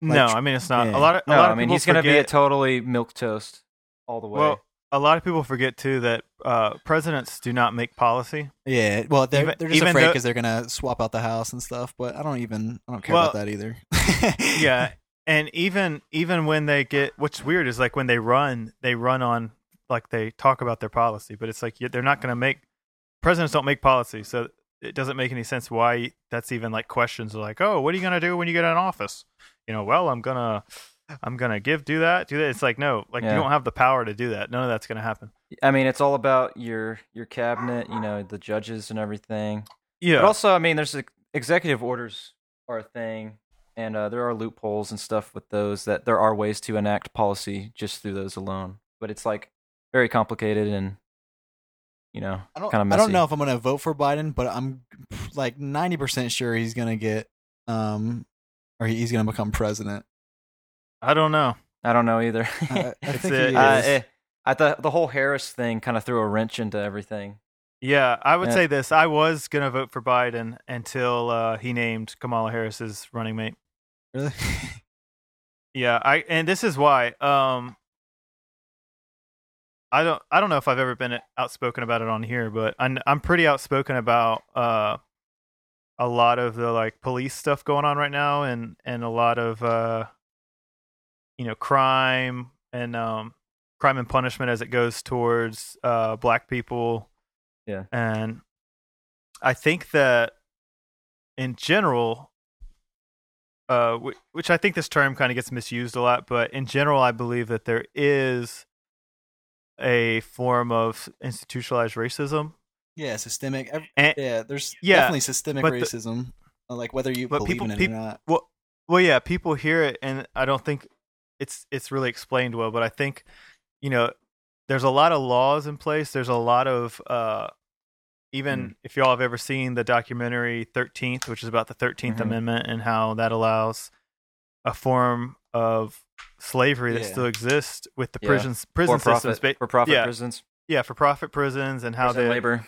no, I mean it's not. yeah. A lot of a No, lot I mean people he's gonna be a totally milk toast all the way. Well, a lot of people forget too that uh, presidents do not make policy. Yeah. Well, they're Even- they're just afraid because they're gonna swap out the house and stuff. But I don't even. I don't care Well, about that either. yeah, and even even when they get what's weird is like when they run, they run on like they talk about their policy, but it's like they're not going to make presidents don't make policy, so it doesn't make any sense why that's even like questions are like, oh, what are you going to do when you get in office? You know, well, I'm gonna I'm gonna give do that do that. It's like no, like Yeah. you don't have the power to do that. None of that's going to happen. I mean, it's all about your your cabinet, you know, the judges and everything. Yeah, But also, I mean, there's ex- executive orders are a thing, and uh, there are loopholes and stuff with those. That there are ways to enact policy just through those alone, but it's like very complicated and you know, I don't. kind of I don't know if I'm gonna vote for Biden, but I'm like 90 percent sure he's gonna get um, or he's gonna become president. I don't know. I don't know either. I, I think a- he uh, is. eh, I thought the whole Harris thing kind of threw a wrench into everything. Yeah, I would Yeah. say this. I was gonna vote for Biden until uh, he named Kamala Harris his running mate. Really? Yeah, I and this is why. Um, I don't. I don't know if I've ever been outspoken about it on here, but I'm I'm pretty outspoken about uh, a lot of the like police stuff going on right now, and and a lot of uh, you know, crime and um, crime and punishment as it goes towards uh, black people. Yeah. and I think that in general, uh, wh- which I think this term kind of gets misused a lot, but in general, I believe that there is a form of institutionalized racism. yeah, systemic. ev- And, Yeah, there's Yeah, definitely systemic but the- racism. uh, like whether you believe people- in it peop- or not. well, well, yeah, people hear it, and I don't think it's it's really explained well. But I think you know, there's a lot of laws in place. There's a lot of uh, even Mm. if y'all have ever seen the documentary Thirteenth, which is about the 13th Mhm. Amendment and how that allows a form of slavery that Yeah. still exists with the Yeah. prisons prison For systems. profit, for profit yeah, prisons, yeah, for profit prisons and how prison they labor.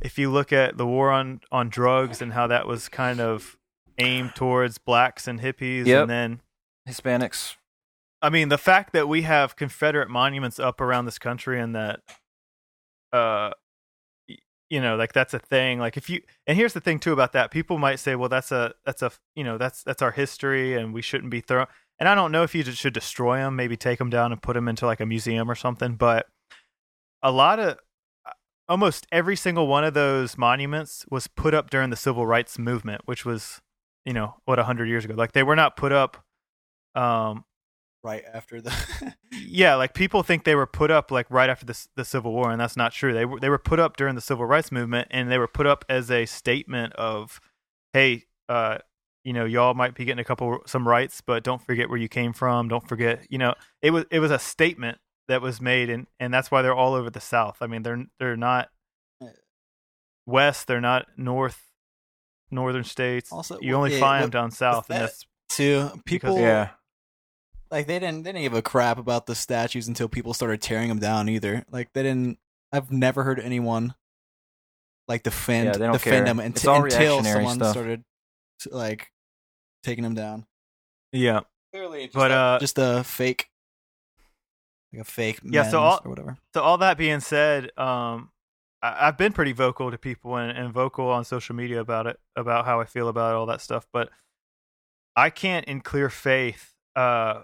if you look at the war on on drugs and how that was kind of aimed towards blacks and hippies Yep. and then Hispanics. I mean the fact that we have Confederate monuments up around this country and that uh you know like that's a thing like if you and here's the thing too about that people might say well that's a that's a you know that's that's our history and we shouldn't be thrown and I don't know if you should destroy them maybe take them down and put them into like a museum or something but a lot of almost every single one of those monuments was put up during the civil rights movement which was you know what a 100 years ago like they were not put up um right after the yeah like people think they were put up like right after the the civil war and that's not true they were they were put up during the civil rights movement and they were put up as a statement of hey uh you know y'all might be getting a couple some rights, but don't forget where you came from. Don't forget, you know, it was it was a statement that was made, and and that's why they're all over the South. I mean, they're they're not west, they're not north, northern states. Also, you only yeah, find them down south, and that's too. People, yeah. Like they didn't they didn't give a crap about the statues until people started tearing them down. Either like they didn't. I've never heard anyone like defend Yeah, defend them until, until someone stuff. started like taking them down. yeah. Clearly, just But, a, uh, just a fake, like a fake Yeah, so all- or whatever. So all that being said, um, I, I've been pretty vocal to people and, and vocal on social media about it, about how I feel about all that stuff. But I can't, in clear faith, uh,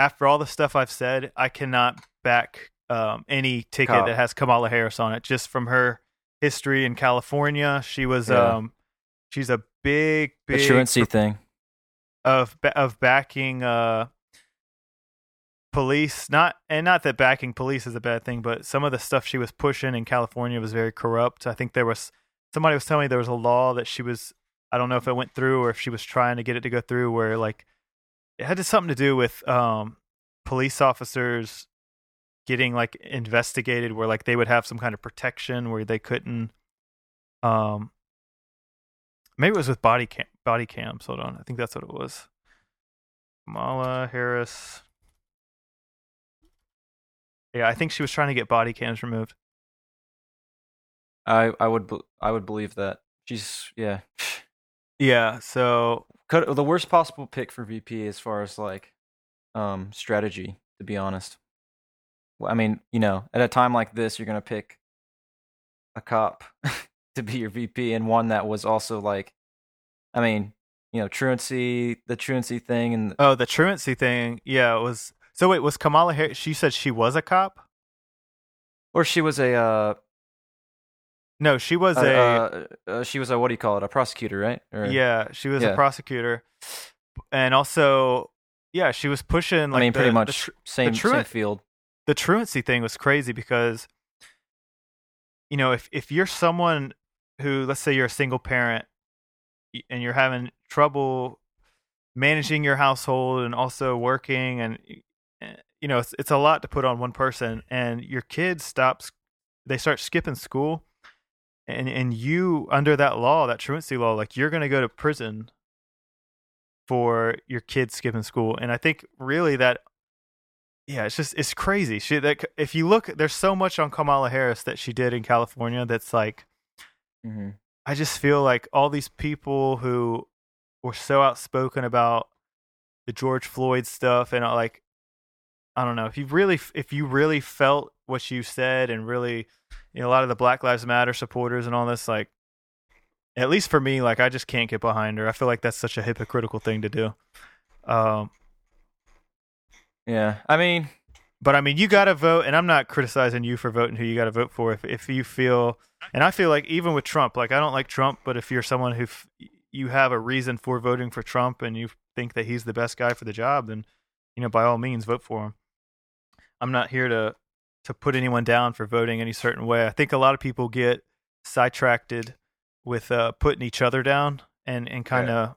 after all the stuff I've said, I cannot back um, any ticket Cop. that has Kamala Harris on it. Just from her history in California, she was, Yeah. um, she's a big, big truancy thing. of of backing uh police not and not that backing police is a bad thing but some of the stuff she was pushing in California was very corrupt i think there was somebody was telling me there was a law that she was i don't know if it went through or if she was trying to get it to go through where like it had something to do with um police officers getting like investigated where like they would have some kind of protection where they couldn't um maybe it was with body cam body cams. Hold on. I think that's what it was. Kamala harris. Yeah i think she was trying to get body cams removed. I I would I would believe that. She's yeah. yeah so Could, the worst possible pick for VP as far as like um strategy, to be honest. Well, I mean, you know, at a time like this, you're gonna pick a cop to be your VP, and one that was also like, I mean, you know, truancy, the truancy thing, and oh the truancy thing yeah it was so wait was kamala harris she said she was a cop or she was a uh, no she was uh, a uh, uh, she was a what do you call it, a prosecutor, right? Or, yeah she was Yeah. a prosecutor and also yeah she was pushing like I mean, the- pretty the much tr- same same truant- field. the truancy thing was crazy because you know if if you're someone who let's say you're a single parent and you're having trouble managing your household and also working and eh, you know it's it's a lot to put on one person and your kid stops they start skipping school and and you under that law that truancy law like you're going to go to prison for your kids skipping school and i think really that yeah, it's just it's crazy. She that if you look, there's so much on Kamala Harris that she did in California that's like hmm I just feel like all these people who were so outspoken about the George Floyd stuff and uh, like I don't know if you really if you really felt what you said and really you know a lot of the Black Lives Matter supporters and all this like at least for me like I just can't get behind her. I feel like that's such a hypocritical thing to do. Um Yeah, I mean, But I mean, you got to vote, and I'm not criticizing you for voting who you got to vote for. If if you feel, and I feel like even with Trump, like I don't like Trump, but if you're someone who f- you have a reason for voting for Trump and you think that he's the best guy for the job, then you know by all means vote for him. I'm not here to to put anyone down for voting any certain way. I think a lot of people get sidetracked with uh, putting each other down and and kind of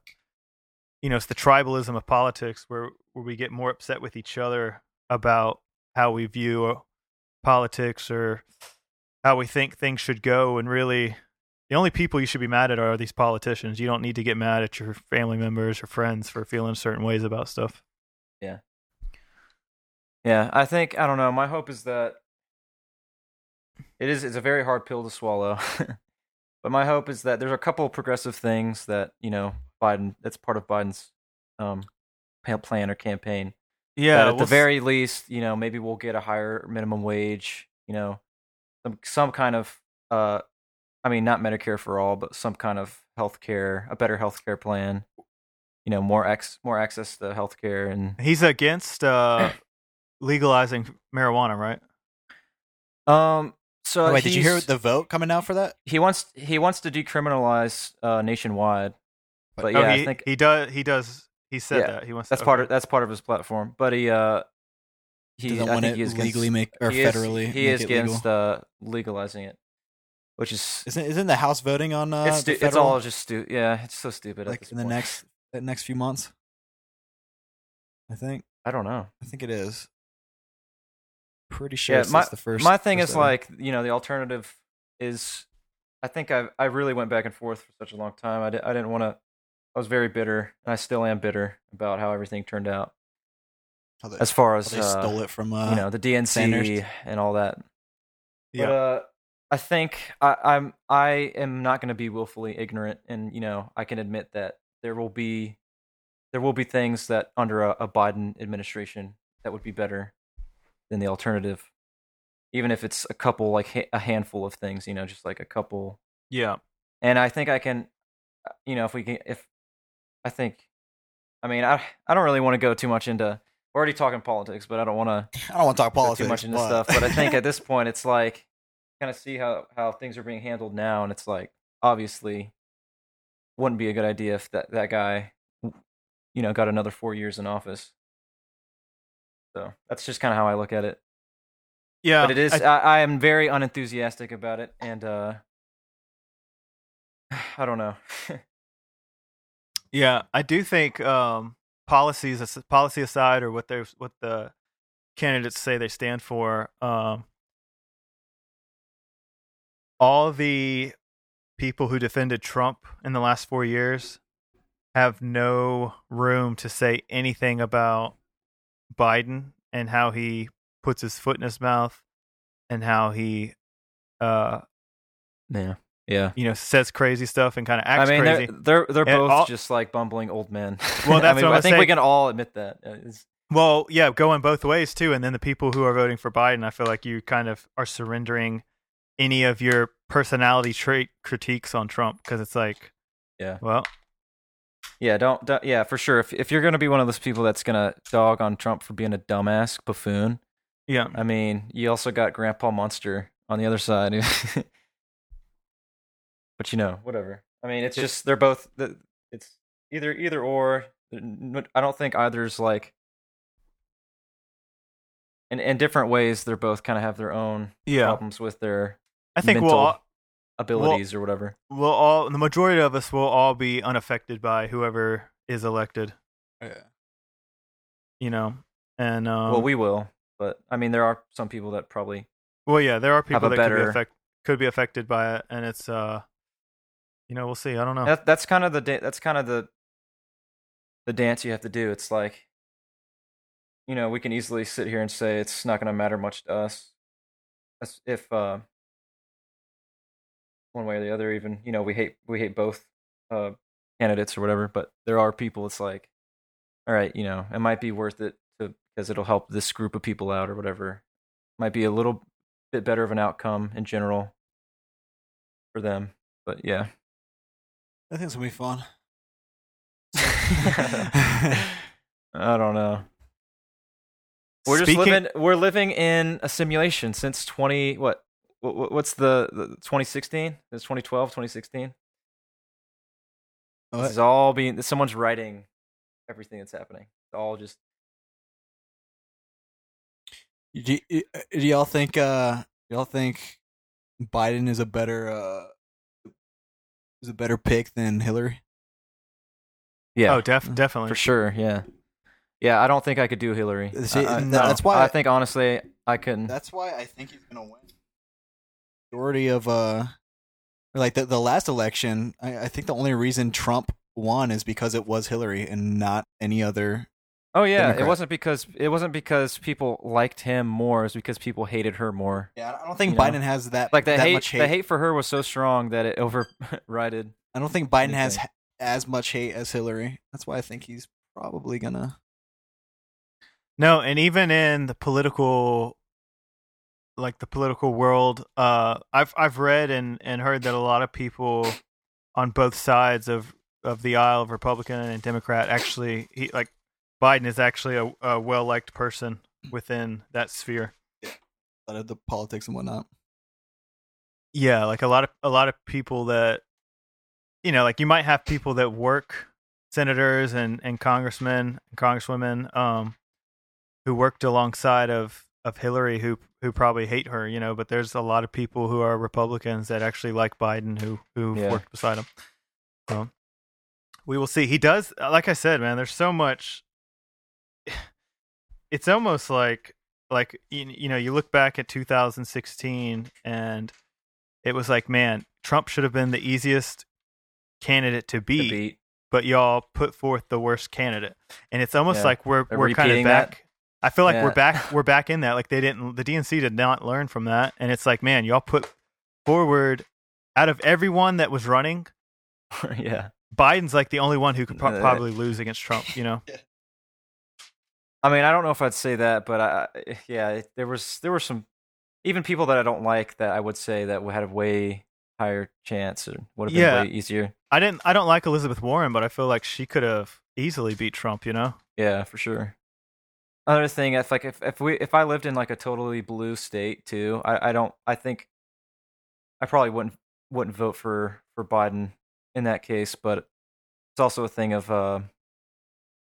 you know it's the tribalism of politics where where we get more upset with each other about how we view uh, politics or how we think things should go. And really the only people you should be mad at are these politicians. You don't need to get mad at your family members or friends for feeling certain ways about stuff. Yeah, I think I don't know. My hope is that it is it's a very hard pill to swallow. but my hope is that there's a couple of progressive things that, you know, Biden that's part of Biden's um plan or campaign. yeah that at we'll the s- very least, you know, maybe we'll get a higher minimum wage, you know, some some kind of uh I mean not Medicare for all, but some kind of health care, a better health care plan. You know, more ex more access to health care and he's against uh legalizing marijuana right um so Oh, wait, did you hear the vote coming out for that? he wants he wants to decriminalize uh, nationwide. But Oh, yeah, oh, I he, think he does he does he said Yeah, that he wants that's to, part okay. of that's part of his platform. But he uh he Doesn't I want think it he is against- legally make or he is- federally he make is it legal. against uh, legalizing it. which is Isn't isn't the House voting on uh, it's the stu- it's all just stupid. yeah, it's so stupid. at like this in the next the next few months? I think I don't know. I think it is. Pretty sure Yeah, it's my the first. my thing first is ever. like you know the alternative is I think I I really went back and forth for such a long time. I, di- I didn't want to. I was very bitter, and I still am bitter about how everything turned out. how they, As far how as they uh, stole it from uh, you know the DNC Sanders. and all that. Yeah. But uh, I think I, I'm I am not going to be willfully ignorant, and you know I can admit that there will be there will be things that under a, a Biden administration that would be better than the alternative, even if it's a couple like ha- a handful of things, you know, just like a couple. yeah. And I think I can, uh, you know, if we can, if I think, I mean, I I don't really want to go too much into. We're already talking politics, but I don't want to I don't want to talk politics too much into but- stuff. But I think at this point, it's like kind of see how how things are being handled now, and it's like obviously wouldn't be a good idea if that that guy, you know, got another four years in office. So that's just kind of how I look at it. Yeah. but it is. I- I, I am very unenthusiastic about it, and uh I don't know. Yeah, I do think um, policies, policy aside, or what they what the candidates say they stand for, um, all the people who defended Trump in the last four years have no room to say anything about Biden and how he puts his foot in his mouth and how he, uh, yeah, yeah. you know, says crazy stuff and kind of acts I mean, crazy. they're they're they're both all- just like bumbling old men. Well, that's I mean, what I think we can all admit that. Uh, it's- Well, yeah, going both ways too. And then the people who are voting for Biden, I feel like you kind of are surrendering any of your personality trait critiques on Trump because it's like, Yeah. well, Yeah, don't, don't yeah, for sure. If if you're gonna be one of those people that's gonna dog on Trump for being a dumbass buffoon, yeah, I mean, you also got Grandpa Monster on the other side. but you know, whatever. I mean, it's just they're both. the- It's either either or. I don't think either's like. In in different ways, they're both kind of have their own yeah. problems with their I think we'll all, abilities or whatever. we'll all the majority of us will all be unaffected by whoever is elected. Yeah. You know, and um, well, we will, but I mean, there are some people that probably well, yeah, there are people that could be better- affect could be affected by it, and it's uh, you know, we'll see. I don't know. That that's kind of the da- that's kind of the the dance you have to do. It's like you know, we can easily sit here and say it's not going to matter much to us. If uh one way or the other even, you know, we hate we hate both uh candidates or whatever, but there are people it's like all right, you know, it might be worth it to because it'll help this group of people out or whatever. Might be a little bit better of an outcome in general for them. But yeah. I think it's gonna be fun. I don't know. We're just living. We're living in a simulation since twenty. What? What what's the, the 2016? It's 2012, 2016. What? This is all being. Someone's writing everything that's happening. It's all just. Do, do y'all think? Uh, y'all think Biden is a better uh, is a better pick than Hillary? Yeah, oh, def- definitely. for sure. Yeah, yeah. I don't think I could do Hillary. See, I, I- th- no. that's why I think honestly, I couldn't. That's why I think he's gonna win. Majority of uh, like the the last election, I, I think the only reason Trump won is because it was Hillary and not any other. Oh yeah, Democrat. it wasn't because it wasn't because people liked him more. It was because people hated her more. Yeah, I don't think You know, Biden has that Like the that hate, much hate. the hate for her was so strong that it overrided. I don't think Biden has anything. ha- as much hate as Hillary. That's why I think he's probably gonna. No, and even in the political like the political world, uh I've I've read and, and heard that a lot of people on both sides of, of the aisle of Republican and Democrat actually he like Biden is actually a, a well liked person within that sphere. Yeah, out of the politics and whatnot. Yeah, like a lot of a lot of people that you know, like you might have people that work senators and, and congressmen and congresswomen um who worked alongside of of Hillary who who probably hate her, you know, but there's a lot of people who are Republicans that actually like Biden who who Yeah. worked beside him. So we will see. He does, uh, like I said, man. There's so much. It's almost like like you, you know you look back at 2016 and it was like man Trump should have been the easiest candidate to beat, beat. but y'all put forth the worst candidate and it's almost Yeah. like we're They're we're kind of back that. Back i feel like Yeah. we're back we're back in that like they didn't the dnc did not learn from that and it's like man y'all put forward out of everyone that was running yeah. biden's like the only one who could pro- Uh, probably lose against trump you know I mean, I don't know if I'd say that, but I, I- yeah, there was there were some even people that I don't like that I would say that had a way higher chance or would have been Yeah. way easier. i didn't i don't like elizabeth warren but i feel like she could have easily beat trump you know Yeah, for sure. Another thing, if like if, if we if I lived in like a totally blue state too, I, I don't I think I probably wouldn't wouldn't vote for for Biden in that case, but it's also a thing of uh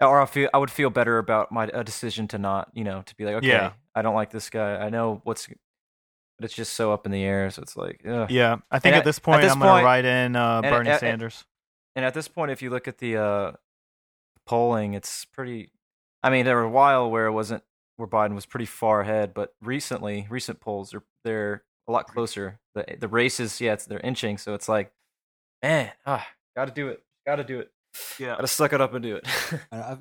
or I feel I would feel better about my a decision to not, you know, to be like, okay, Yeah. I don't like this guy. I know what's but it's just so up in the air, so it's like, ugh. yeah i think at, at- this point this i'm gonna point- write in uh, bernie and- sanders And at this point, if you look at the uh, polling, it's pretty. I mean, there were a while where it wasn't where Biden was pretty far ahead, but recently, recent polls are they're a lot closer. The the races, yeah, it's, they're inching, so it's like, man, ah, got to do it, got to do it, yeah got to suck it up and do it.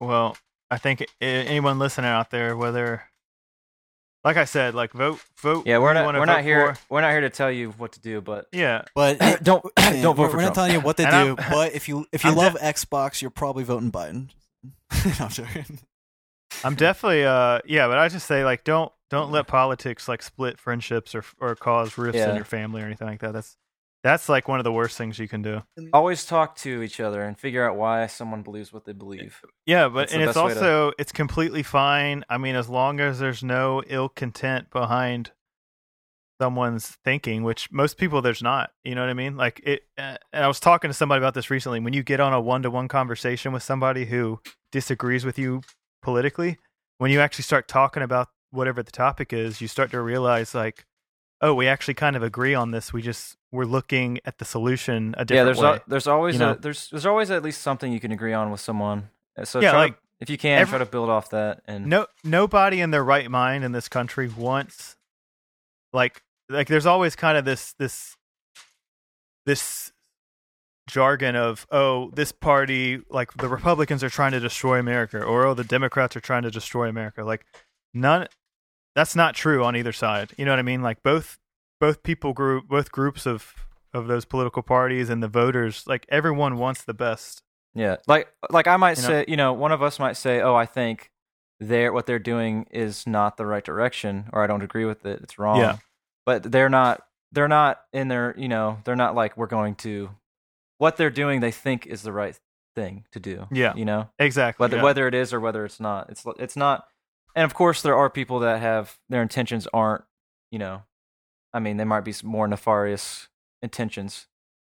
Well, I think anyone listening out there, whether, like I said, like vote, vote. yeah, we're not we're not here for. we're not here to tell you what to do, but Yeah, But don't don't vote we're, for we're Trump. not telling you what to And do, I'm- but if you if you I'm love de- Xbox, you're probably voting Biden. no, I'm joking. I'm definitely. Uh, yeah, but I just say like don't don't let politics like split friendships or or cause rifts in your family or anything like that. That's that's like one of the worst things you can do. Always talk to each other and figure out why someone believes what they believe. Yeah, but That's and it's best way to- also it's completely fine. I mean, as long as there's no ill content behind someone's thinking, which most people there's not. You know what I mean? Like it. Uh, and I was talking to somebody about this recently. When you get on a one to one conversation with somebody who disagrees with you politically, when you actually start talking about whatever the topic is, you start to realize like, oh, we actually kind of agree on this. We just we're looking at the solution a yeah, different there's way. al- there's always you know? a, there's there's always at least something you can agree on with someone. Uh, So Yeah, like, to, if you can every- try to build off that and no nobody in their right mind in this country wants like like there's always kind of this this this jargon of oh this party like the republicans are trying to destroy america or oh the democrats are trying to destroy america like none that's not true on either side you know what i mean like both both people group both groups of of those political parties and the voters like everyone wants the best yeah, like like I might You know? say, you know, one of us might say, "Oh, I think they're what they're doing is not the right direction," or "I don't agree with it; it's wrong." Yeah. But they're not. They're not in their. You know, they're not like we're going to. What they're doing, they think is the right thing to do. Yeah. You know, exactly whether yeah. whether it is or whether it's not. It's it's not. And of course, there are people that have their intentions aren't. You know, I mean, they might be more nefarious intentions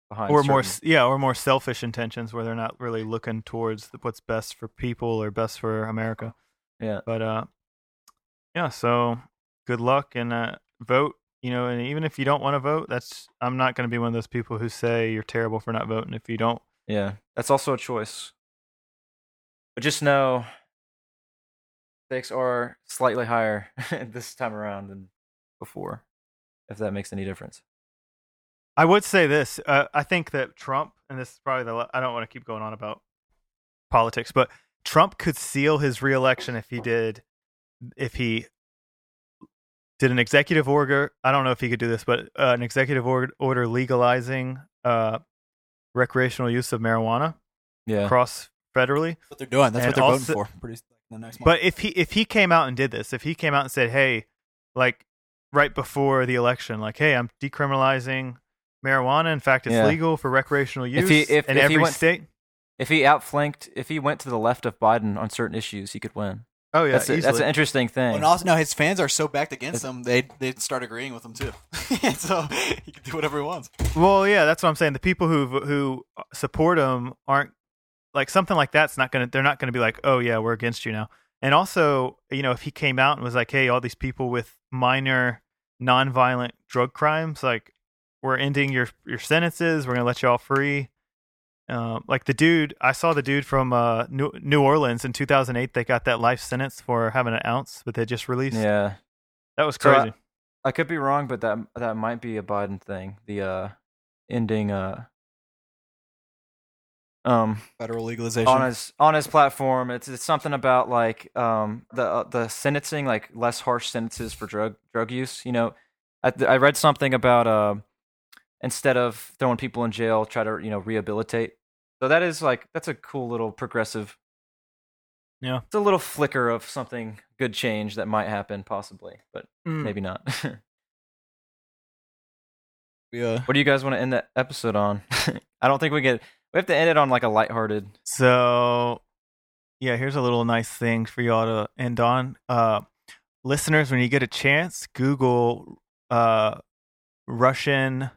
behind. or more certain- s- yeah or more selfish intentions where they're not really looking towards what's best for people or best for america Yeah. but uh yeah so good luck and uh vote you know and even if you don't want to vote that's i'm not going to be one of those people who say you're terrible for not voting if you don't Yeah, that's also a choice. But just know stakes are slightly higher this time around than before, if that makes any difference. i would say this uh, i think that trump and this is probably the i don't want to keep going on about politics but trump could seal his reelection if he did if he did an executive order. I don't know if he could do this, but uh, an executive order, order legalizing uh, recreational use of marijuana Yeah. across federally. what they're doing. That's And what they're also- voting for. Pretty the next month. But if he if he came out and did this, if he came out and said, "Hey, like right before the election, like, hey, I'm decriminalizing marijuana. In fact, it's Yeah. legal for recreational use If he- if- in if he every went- state." If he outflanked, if he went to the left of Biden on certain issues, he could win. Oh yeah, that's, a, that's an interesting thing. and also, no, his fans are so backed against him. They they start agreeing with him too. so he can do whatever he wants. Well, yeah, that's what I'm saying. The people who who support him aren't like something like that's not gonna. They're not gonna be like, oh yeah, we're against you now. And also, you know, if he came out and was like, "Hey, all these people with minor non-violent drug crimes, like we're ending your your sentences, we're gonna let you all free." Um, like the dude, I saw the dude from uh, New, New Orleans in 2008. They got that life sentence for having an ounce, but they just released. Yeah, that was So, uh, crazy. I could be wrong, but that that might be a Biden thing. The uh, ending uh, um, Federal legalization. on his on his platform. It's it's something about like um the uh, the sentencing, like less harsh sentences for drug drug use. You know, I I read something about uh, instead of throwing people in jail, try to you know rehabilitate. So that is like that's a cool little progressive. Yeah. it's a little flicker of something good change that might happen possibly, but Mm. maybe not. We, uh, what do you guys want to end the episode on? I don't think we get. We have to end it on like a lighthearted. So, yeah, here's a little nice thing for y'all to end on. Uh, listeners, when you get a chance, Google uh, Russian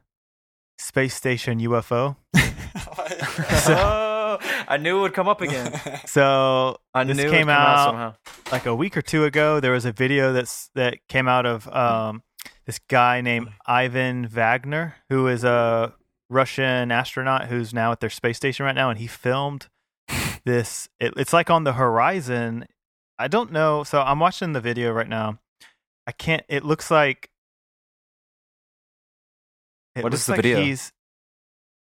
space station UFO. oh, I knew it would come up again. So I This knew it came would come out- somehow. like a week or two ago, there was a video that's that came out of um, this guy named Ivan Vagner, who is a Russian astronaut who's now at their space station right now, and he filmed this. It, it's like on the horizon. I don't know. So I'm watching the video right now. I can't. It looks like. It What is looks the like video? He's,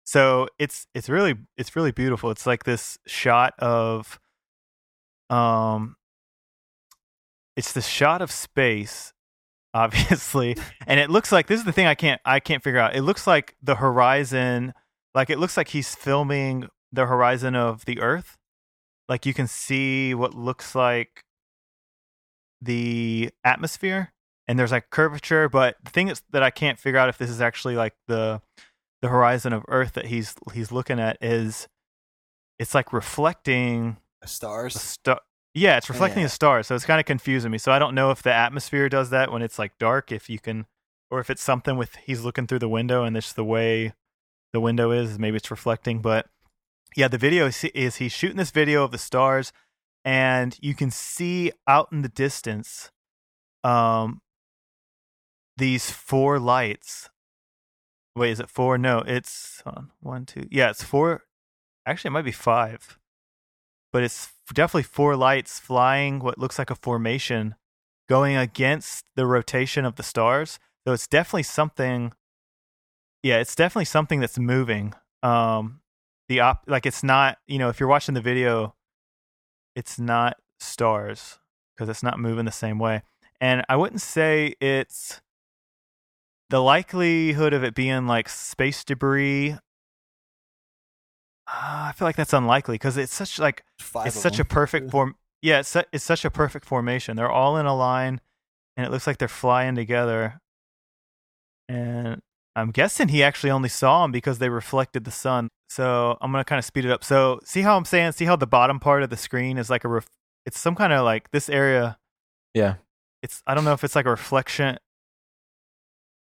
so it's it's really it's really beautiful. It's like this shot of, um, it's the shot of space obviously and it looks like this is the thing i can't i can't figure out it looks like the horizon like it looks like he's filming the horizon of the earth like you can see what looks like the atmosphere and there's like curvature but the thing is that i can't figure out if this is actually like the the horizon of earth that he's he's looking at is it's like reflecting the Stars. star. Yeah, it's reflecting Yeah. the stars, so it's kind of confusing me. So I don't know if the atmosphere does that when it's like dark, if you can, or if it's something with he's looking through the window and it's the way the window is. Maybe it's reflecting, but yeah, the video is, is he's shooting this video of the stars, and you can see out in the distance, um, these four lights. Wait, is it four? No, it's on, one, two. Yeah, it's four. Actually, it might be five but it's definitely four lights flying what looks like a formation going against the rotation of the stars. So it's definitely something yeah, it's definitely something that's moving. Um the op like it's not, you know, if you're watching the video it's not stars because it's not moving the same way. And I wouldn't say it's the likelihood of it being like space debris uh, I feel like that's unlikely because it's such like Five it's such a perfect form. Yeah, it's su- it's such a perfect formation. They're all in a line, and it looks like they're flying together. And I'm guessing he actually only saw them because they reflected the sun. So I'm gonna kind of speed it up. So see how I'm saying? See how the bottom part of the screen is like a ref- it's some kind of like this area. Yeah. It's I don't know if it's like a reflection.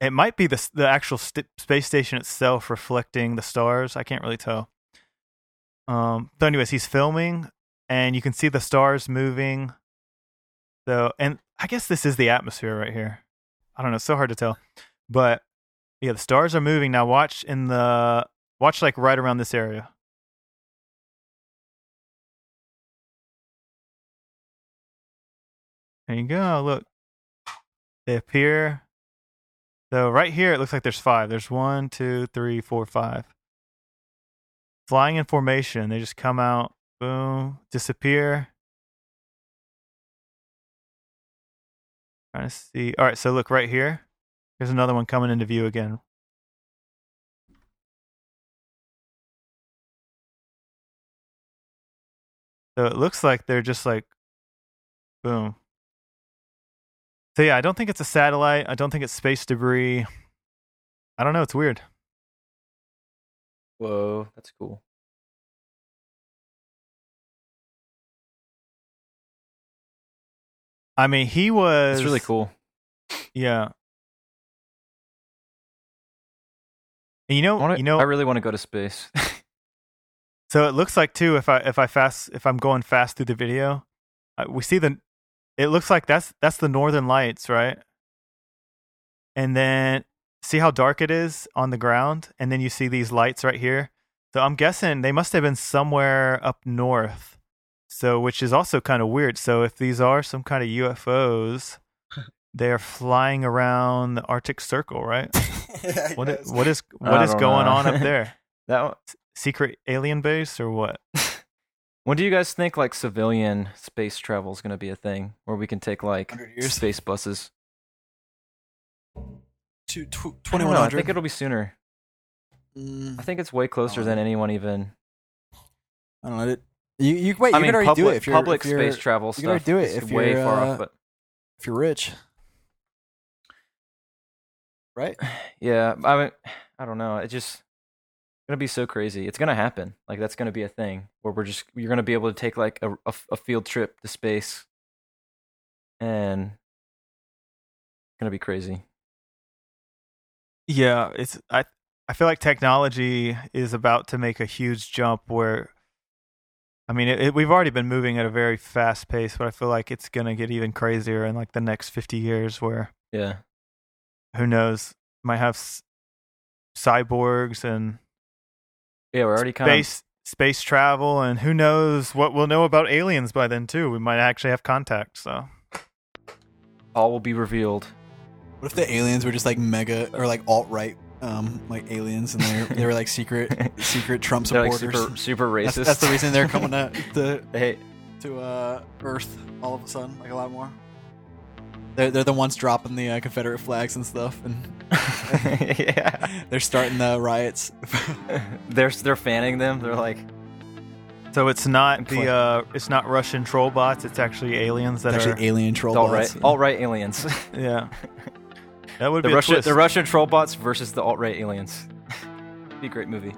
It might be the the actual st- space station itself reflecting the stars. I can't really tell. Um, but anyways, he's filming, and you can see the stars moving. So, and I guess this is the atmosphere right here. I don't know, it's so hard to tell, but yeah, the stars are moving now. Watch in the watch like right around this area. There you go. Look, they appear. So right here, it looks like there's five. There's one, two, three, four, five. Flying in formation. They just come out, boom, disappear. Trying to see. All right, so look right here. Here's another one coming into view again. So it looks like they're just like, boom. So yeah, I don't think it's a satellite. I don't think it's space debris. I don't know. It's weird. Whoa, that's cool. I mean, he was It's really cool. Yeah. And you know, wanna, you know, I really want to go to space. so it looks like too if I if I fast if I'm going fast through the video, uh, we see the. It looks like that's that's the Northern Lights, right? And then see how dark it is on the ground, and then you see these lights right here. So I'm guessing they must have been somewhere up north. So which is also kind of weird. So if these are some kind of UFOs, they're flying around the Arctic Circle, right? what, is, what is what is going know. on up there? That one, Secret alien base or what? when do you guys think like civilian space travel is going to be a thing where we can take like space buses? Tw- I 2100. I think it'll be sooner. Mm, I think it's way closer Oh. than anyone even. I don't know. It, you, you, wait, I you mean, could already public, do it if you're, public if you're, space travel you stuff. could already do it if way you're, far uh, off, but if you're rich. Right? yeah, I mean, I don't know. It just gonna be so crazy. It's gonna happen. Like that's gonna be a thing where we're just you're gonna be able to take like a a, a field trip to space, and it's gonna be crazy. Yeah, it's I I feel like technology is about to make a huge jump where I mean, it, it, we've already been moving at a very fast pace, but I feel like it's going to get even crazier in like the next 50 years where Yeah, who knows, might have s- cyborgs and yeah, we're already kind of space space travel and who knows what we'll know about aliens by then too. We might actually have contact, so all will be revealed. What if the aliens were just like mega or like alt right, um, like aliens, and they're they were like secret secret Trump They're like supporters? super super racist. that's, that's the reason they're coming to to, Hey, to uh, Earth all of a sudden, like a lot more. They're they're the ones dropping the uh, Confederate flags and stuff, and yeah, they're starting the riots. they're they're fanning them. They're like, so it's not the uh it's not Russian troll bots, it's actually aliens that It's are actually alien troll alt bots. right, alt right aliens. yeah. That would the be a Russian the Russian troll bots versus the alt right aliens. be a great movie.